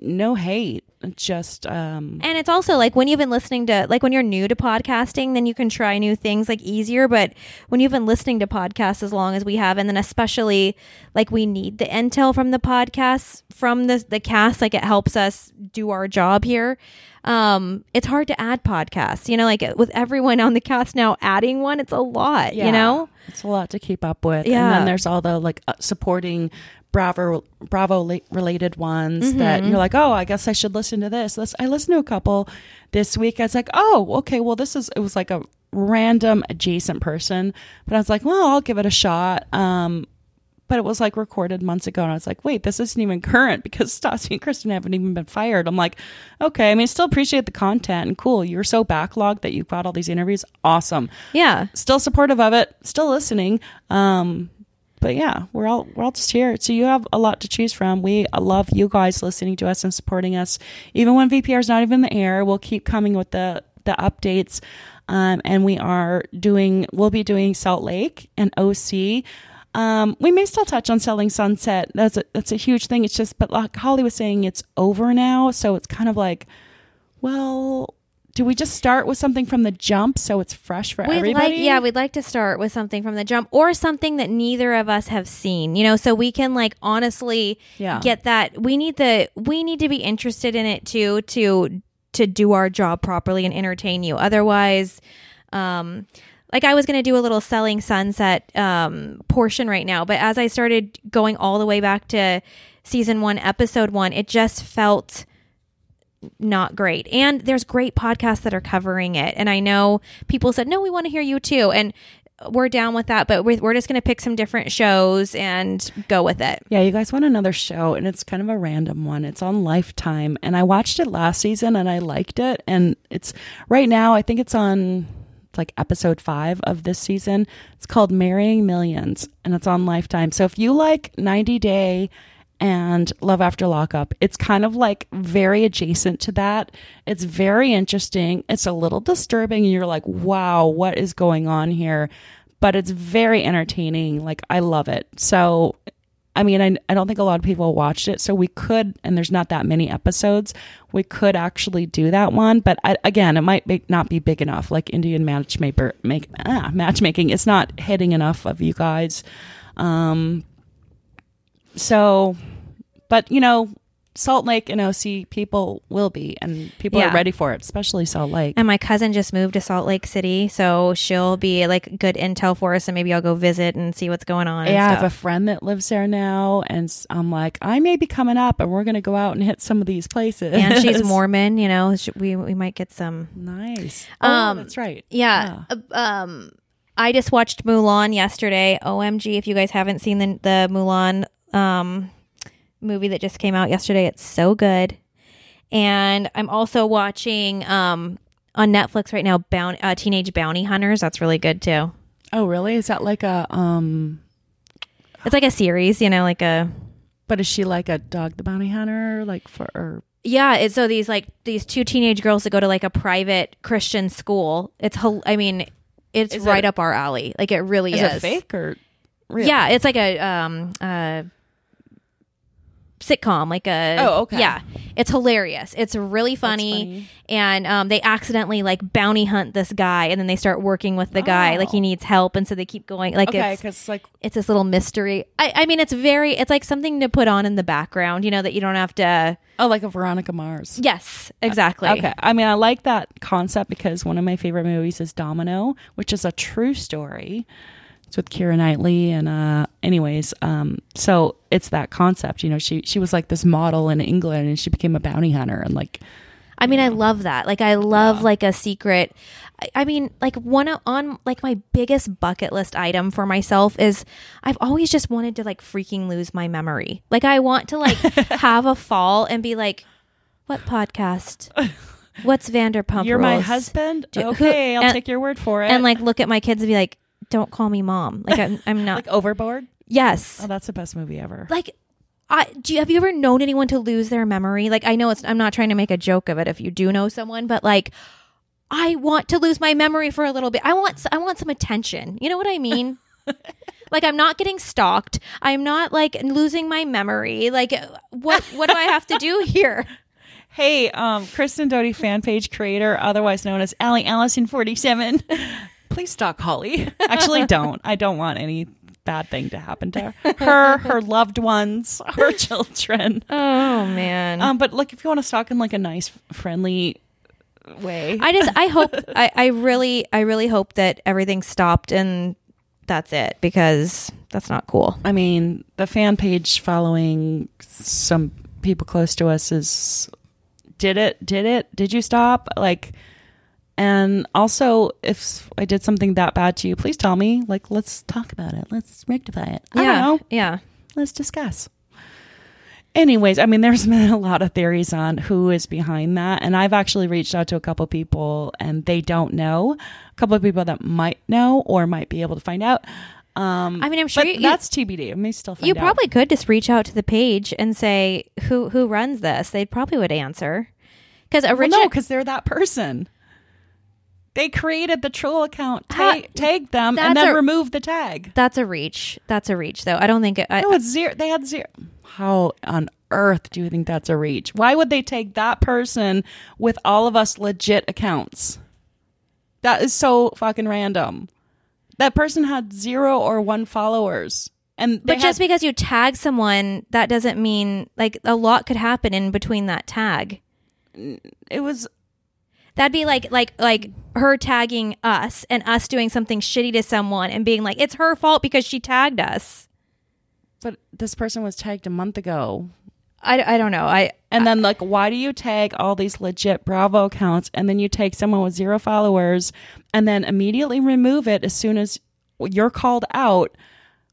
no hate. Just, um, And it's also like when you've been listening to, like when you're new to podcasting, then you can try new things like easier. But when you've been listening to podcasts as long as we have, and then especially like we need the intel from the podcasts, from the, the cast, like it helps us do our job here. Um, it's hard to add podcasts, you know, like with everyone on the cast now adding one, it's a lot, you know? it's a lot to keep up with. yeah. And then there's all the like uh, supporting Bravo Bravo related ones Mm-hmm. that you're like, oh, I guess I should listen to this. This I listened to a couple this week. I was like, oh, okay, well, this is it was like a random adjacent person, but I was like, well, I'll give it a shot. Um, but it was like recorded months ago, and I was like, wait, this isn't even current because Stassi and Kristen haven't even been fired. I'm like, okay, I mean, still appreciate the content and cool. You're so backlogged that you've got all these interviews. Awesome Yeah. still supportive of it, still listening. Um, but yeah, we're all we're all just here. So you have a lot to choose from. We love you guys listening to us and supporting us, even when VPR is not even in the air. We'll keep coming with the the updates, um, and we are doing. We'll be doing Salt Lake and OC. Um, we may still touch on selling sunset. That's a that's a huge thing. It's just, but like Holly was saying, it's over now. So it's kind of like, well, do we just start with something from the jump so it's fresh for We'd everybody? like, yeah, we'd like to start with something from the jump or something that neither of us have seen, you know, so we can like honestly Yeah. get that. We need the, we need to be interested in it too, to, to do our job properly and entertain you. Otherwise, um, like I was going to do a little selling sunset, um, portion right now, but as I started going all the way back to season one, episode one, it just felt, not great. And there's great podcasts that are covering it. And I know people said, no, we want to hear you too. And we're down with that, but we're, just going to pick some different shows and go with it. Yeah, you guys want another show, and it's kind of a random one. It's on Lifetime, and I watched it last season, and I liked it. And it's right now, I think it's on it's like episode five of this season. It's called Marrying Millions, and it's on Lifetime. So if you like 90 Day and Love After Lockup, it's kind of like very adjacent to that. It's very interesting. It's a little disturbing, you're like, wow, what is going on here? But it's very entertaining. Like, I love it. So I mean, I, I don't think a lot of people watched it, so we could, and there's not that many episodes, we could actually do that one. But I, again, it might be, not be big enough. Like Indian matchmaker, make ah, matchmaking, it's not hitting enough of you guys. Um, so, but you know, Salt Lake and OC people will be, and people Yeah. are ready for it, especially Salt Lake. And my cousin just moved to Salt Lake City, so she'll be like good intel for us, and maybe I'll go visit and see what's going on. and Yeah, I have a friend that lives there now, and I'm like, I may be coming up, and we're gonna go out and hit some of these places. and she's Mormon, you know. We we might get some. Nice. Oh, Um, that's right. Yeah. uh, Um, I just watched Mulan yesterday. OMG! If you guys haven't seen the the Mulan um movie that just came out yesterday, it's so good. And I'm also watching um on Netflix right now, Bounty, uh, Teenage Bounty Hunters. That's really good too. Oh, really? Is that like a um? It's like a series, you know, like a But is she like a dog the bounty hunter? Like for or yeah. It's so these like these two teenage girls that go to like a private Christian school. It's I mean, it's Is right it- up our alley. Like it really is is. it fake or real? Yeah, it's like a um uh sitcom, like a Oh, okay. Yeah. It's hilarious. It's really funny, funny. and um they accidentally like bounty hunt this guy and then they start working with the guy like he Oh. needs help and so they keep going like Okay, because like it's this little mystery. I I mean it's very it's like something to put on in the background, you know, that you don't have to oh, like a Veronica Mars. Yes, exactly. Okay, I mean I like that concept because one of my favorite movies is Domino, which is a true story. It's with Keira Knightley and uh anyways, um so it's that concept, you know, she she was like this model in England and she became a bounty hunter and like I mean, I love that. Like, I love like a secret. I, I mean, like one on like my biggest bucket list item for myself is I've always just wanted to like freaking lose my memory. Like, I want to like have a fall and be like, what podcast? What's Vanderpump? You're my husband. Do- who- okay, I'll and- take your word for it. and like look at my kids and be like, don't call me mom. Like, I'm, I'm not. like Overboard. yes. Oh, that's the best movie ever. like I, do you have you ever known anyone to lose their memory? Like I know it's I'm not trying to make a joke of it if you do know someone, but like I want to lose my memory for a little bit. I want I want some attention. You know what I mean? like I'm not getting stalked. I'm not like losing my memory. Like what what do I have to do here? Hey, um, Kristen Doute fan page creator, otherwise known as Allie Allison forty seven. Please stalk Holly. Actually, don't. I don't want any bad thing to happen to her, her, her loved ones, her children. Oh man. Um, but like, if you want to stalk in like a nice, friendly way, I just I hope I, I really I really hope that everything stopped and that's it because that's not cool. I mean, the fan page following some people close to us is did it? Did it? Did you stop? Like, and also, if I did something that bad to you, please tell me. Like, let's talk about it. Let's rectify it. I yeah. Yeah. Let's discuss. Anyways, I mean, there's been a lot of theories on who is behind that. And I've actually reached out to a couple people and they don't know. A couple of people that might know or might be able to find out. Um, I mean, I'm sure but you- that's TBD. I may still find You out. probably could just reach out to the page and say who who runs this. They probably would answer. Because Well, no, because they're that person. They created the troll account, ta- them, and then a- removed the tag. that's a reach. That's a reach, though. I don't think it. I, No, it's zero. They had zero. How on earth do you think that's a reach? Why would they take that person with all of us legit accounts? That is so fucking random. That person had zero or one followers, and but just because you tag someone, that doesn't mean like a lot could happen in between that tag. it was That'd be like like like her tagging us and us doing something shitty to someone and being like it's her fault because she tagged us. but this person was tagged a month ago I, I don't know. I And then, like, why do you tag all these legit Bravo accounts and then you take someone with zero followers and then immediately remove it as soon as you're called out?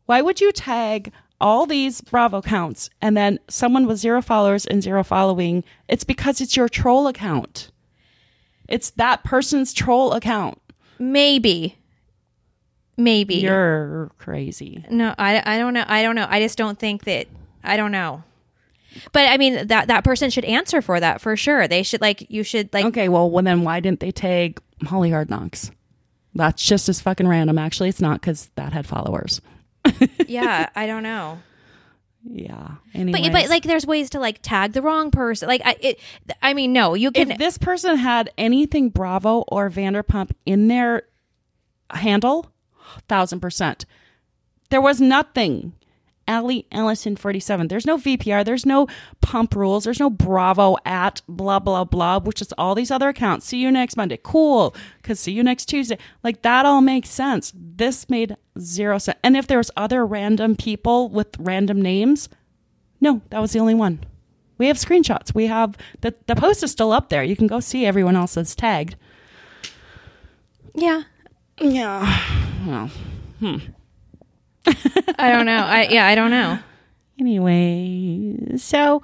Why would you tag all these Bravo accounts and then someone with zero followers and zero following? It's because it's your troll account. It's that person's troll account. maybe maybe You're crazy. No, I, I don't know. I don't know. I just don't think that. I don't know. But I mean that that person should answer for that for sure. They should like you should like Okay, well, well then why didn't they tag Holly Hard Knocks? That's just as fucking random. Actually, it's not because that had followers. yeah. I don't know. Yeah. But but like there's ways to like tag the wrong person. Like I it. I mean no, you can. if this person had anything Bravo or Vanderpump in their handle, thousand percent. There was nothing. Allie Ellison 47. There's no VPR. There's no pump rules. There's no Bravo at blah, blah, blah, which is all these other accounts. See you next Monday. Cool. Because see you next Tuesday. Like that all makes sense. This made zero sense. And if there was other random people with random names, no, that was the only one. We have screenshots. We have the the post is still up there. You can go see everyone else that's tagged. yeah. Yeah. Well. Hmm. I don't know. I yeah. I don't know. Anyway, so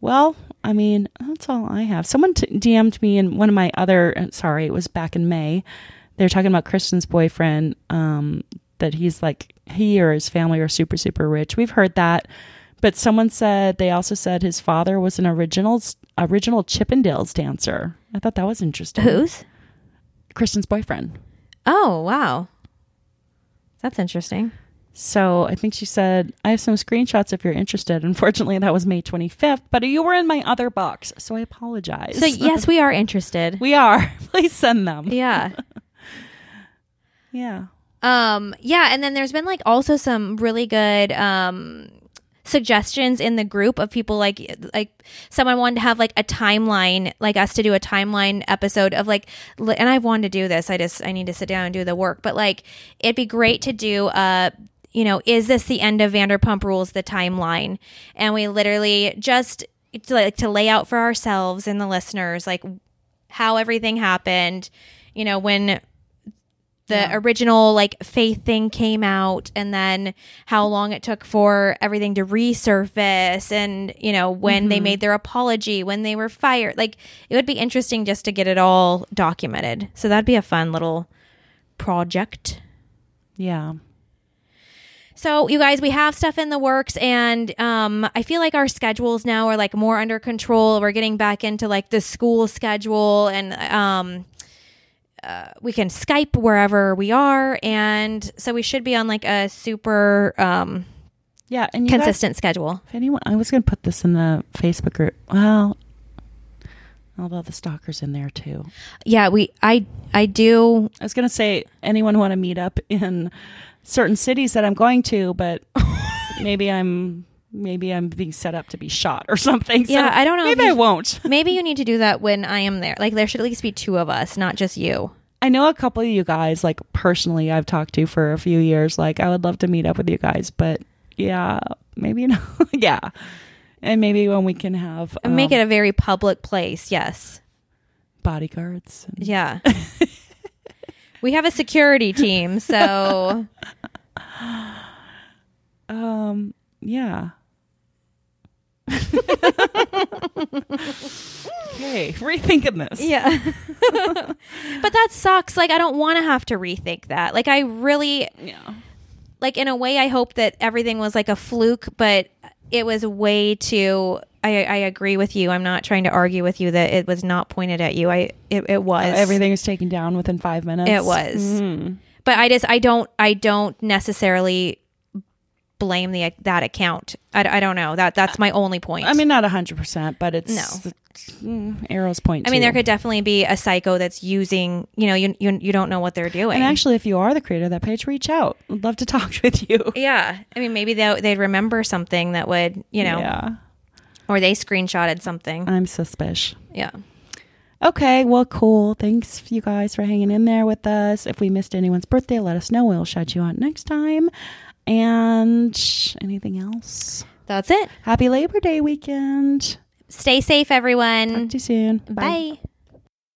well, I mean, that's all I have. Someone t- DM'd me in one of my other. uh, Sorry, it was back in May. They're talking about Kristen's boyfriend. Um, that he's like he or his family are super super rich. We've heard that, but someone said they also said his father was an original original Chippendales dancer. I thought that was interesting. Who's? Kristen's boyfriend. Oh wow. That's interesting. So I think she said, I have some screenshots if you're interested. Unfortunately, that was May 25th, but you were in my other box, so I apologize. So yes, we are interested. we are. Please send them. Yeah. Yeah. Um, yeah, and then there's been like also some really good um suggestions in the group of people like like someone wanted to have like a timeline like us to do a timeline episode of like li- and I've wanted to do this I just I need to sit down and do the work but like it'd be great to do uh you know is this the end of Vanderpump Rules the timeline and we literally just to like to lay out for ourselves and the listeners like how everything happened. You know, when the Yeah. original like faith thing came out and then how long it took for everything to resurface and you know when they mm-hmm. made their apology when they were fired like it would be interesting just to get it all documented so that'd be a fun little project Yeah. So you guys we have stuff in the works and um i feel like our schedules now are like more under control we're getting back into like the school schedule and um uh, we can Skype wherever we are, and so we should be on like a super um, Yeah. And you guys- consistent schedule. if anyone, I was going to put this in the Facebook group. Well, although the stalker's in there too. Yeah, we I I do. I was going to say, anyone want to meet up in certain cities that I'm going to, but maybe I'm maybe I'm being set up to be shot or something. So Yeah, I don't know Maybe I you- won't. Maybe you need to do that when I am there. Like there should at least be two of us, not just you. I know a couple of you guys, like personally, I've talked to for a few years. Like, I would love to meet up with you guys, but yeah, maybe not. yeah, and maybe when we can have And Make um, it a very public place. Yes. bodyguards. and- Yeah. we have a security team, so Um, yeah. okay, rethinking this. yeah. but that sucks. Like I don't want to have to rethink that. Like I really Yeah. like in a way I hope that everything was like a fluke, but it was way too I, I agree with you. I'm not trying to argue with you that it was not pointed at you. I it, it was Everything was taken down within five minutes. It was. Mhm. But I just I don't I don't necessarily blame the that account. I, I don't know that that's my only point. I mean, not hundred percent, but it's No. mm, arrows point. I mean, too. there could definitely be a psycho that's using. You know, you you, you don't know what they're doing. And actually, if you are the creator of that page, reach out. I'd love to talk with you. yeah, I mean, maybe they they'd remember something that would you know, Yeah, or they screenshotted something. I'm suspicious. Yeah. Okay, well, cool. Thanks, you guys, for hanging in there with us. If we missed anyone's birthday, let us know. We'll shout you out next time. And anything else? That's it. Happy Labor Day weekend. Stay safe, everyone. Talk to you soon. Bye.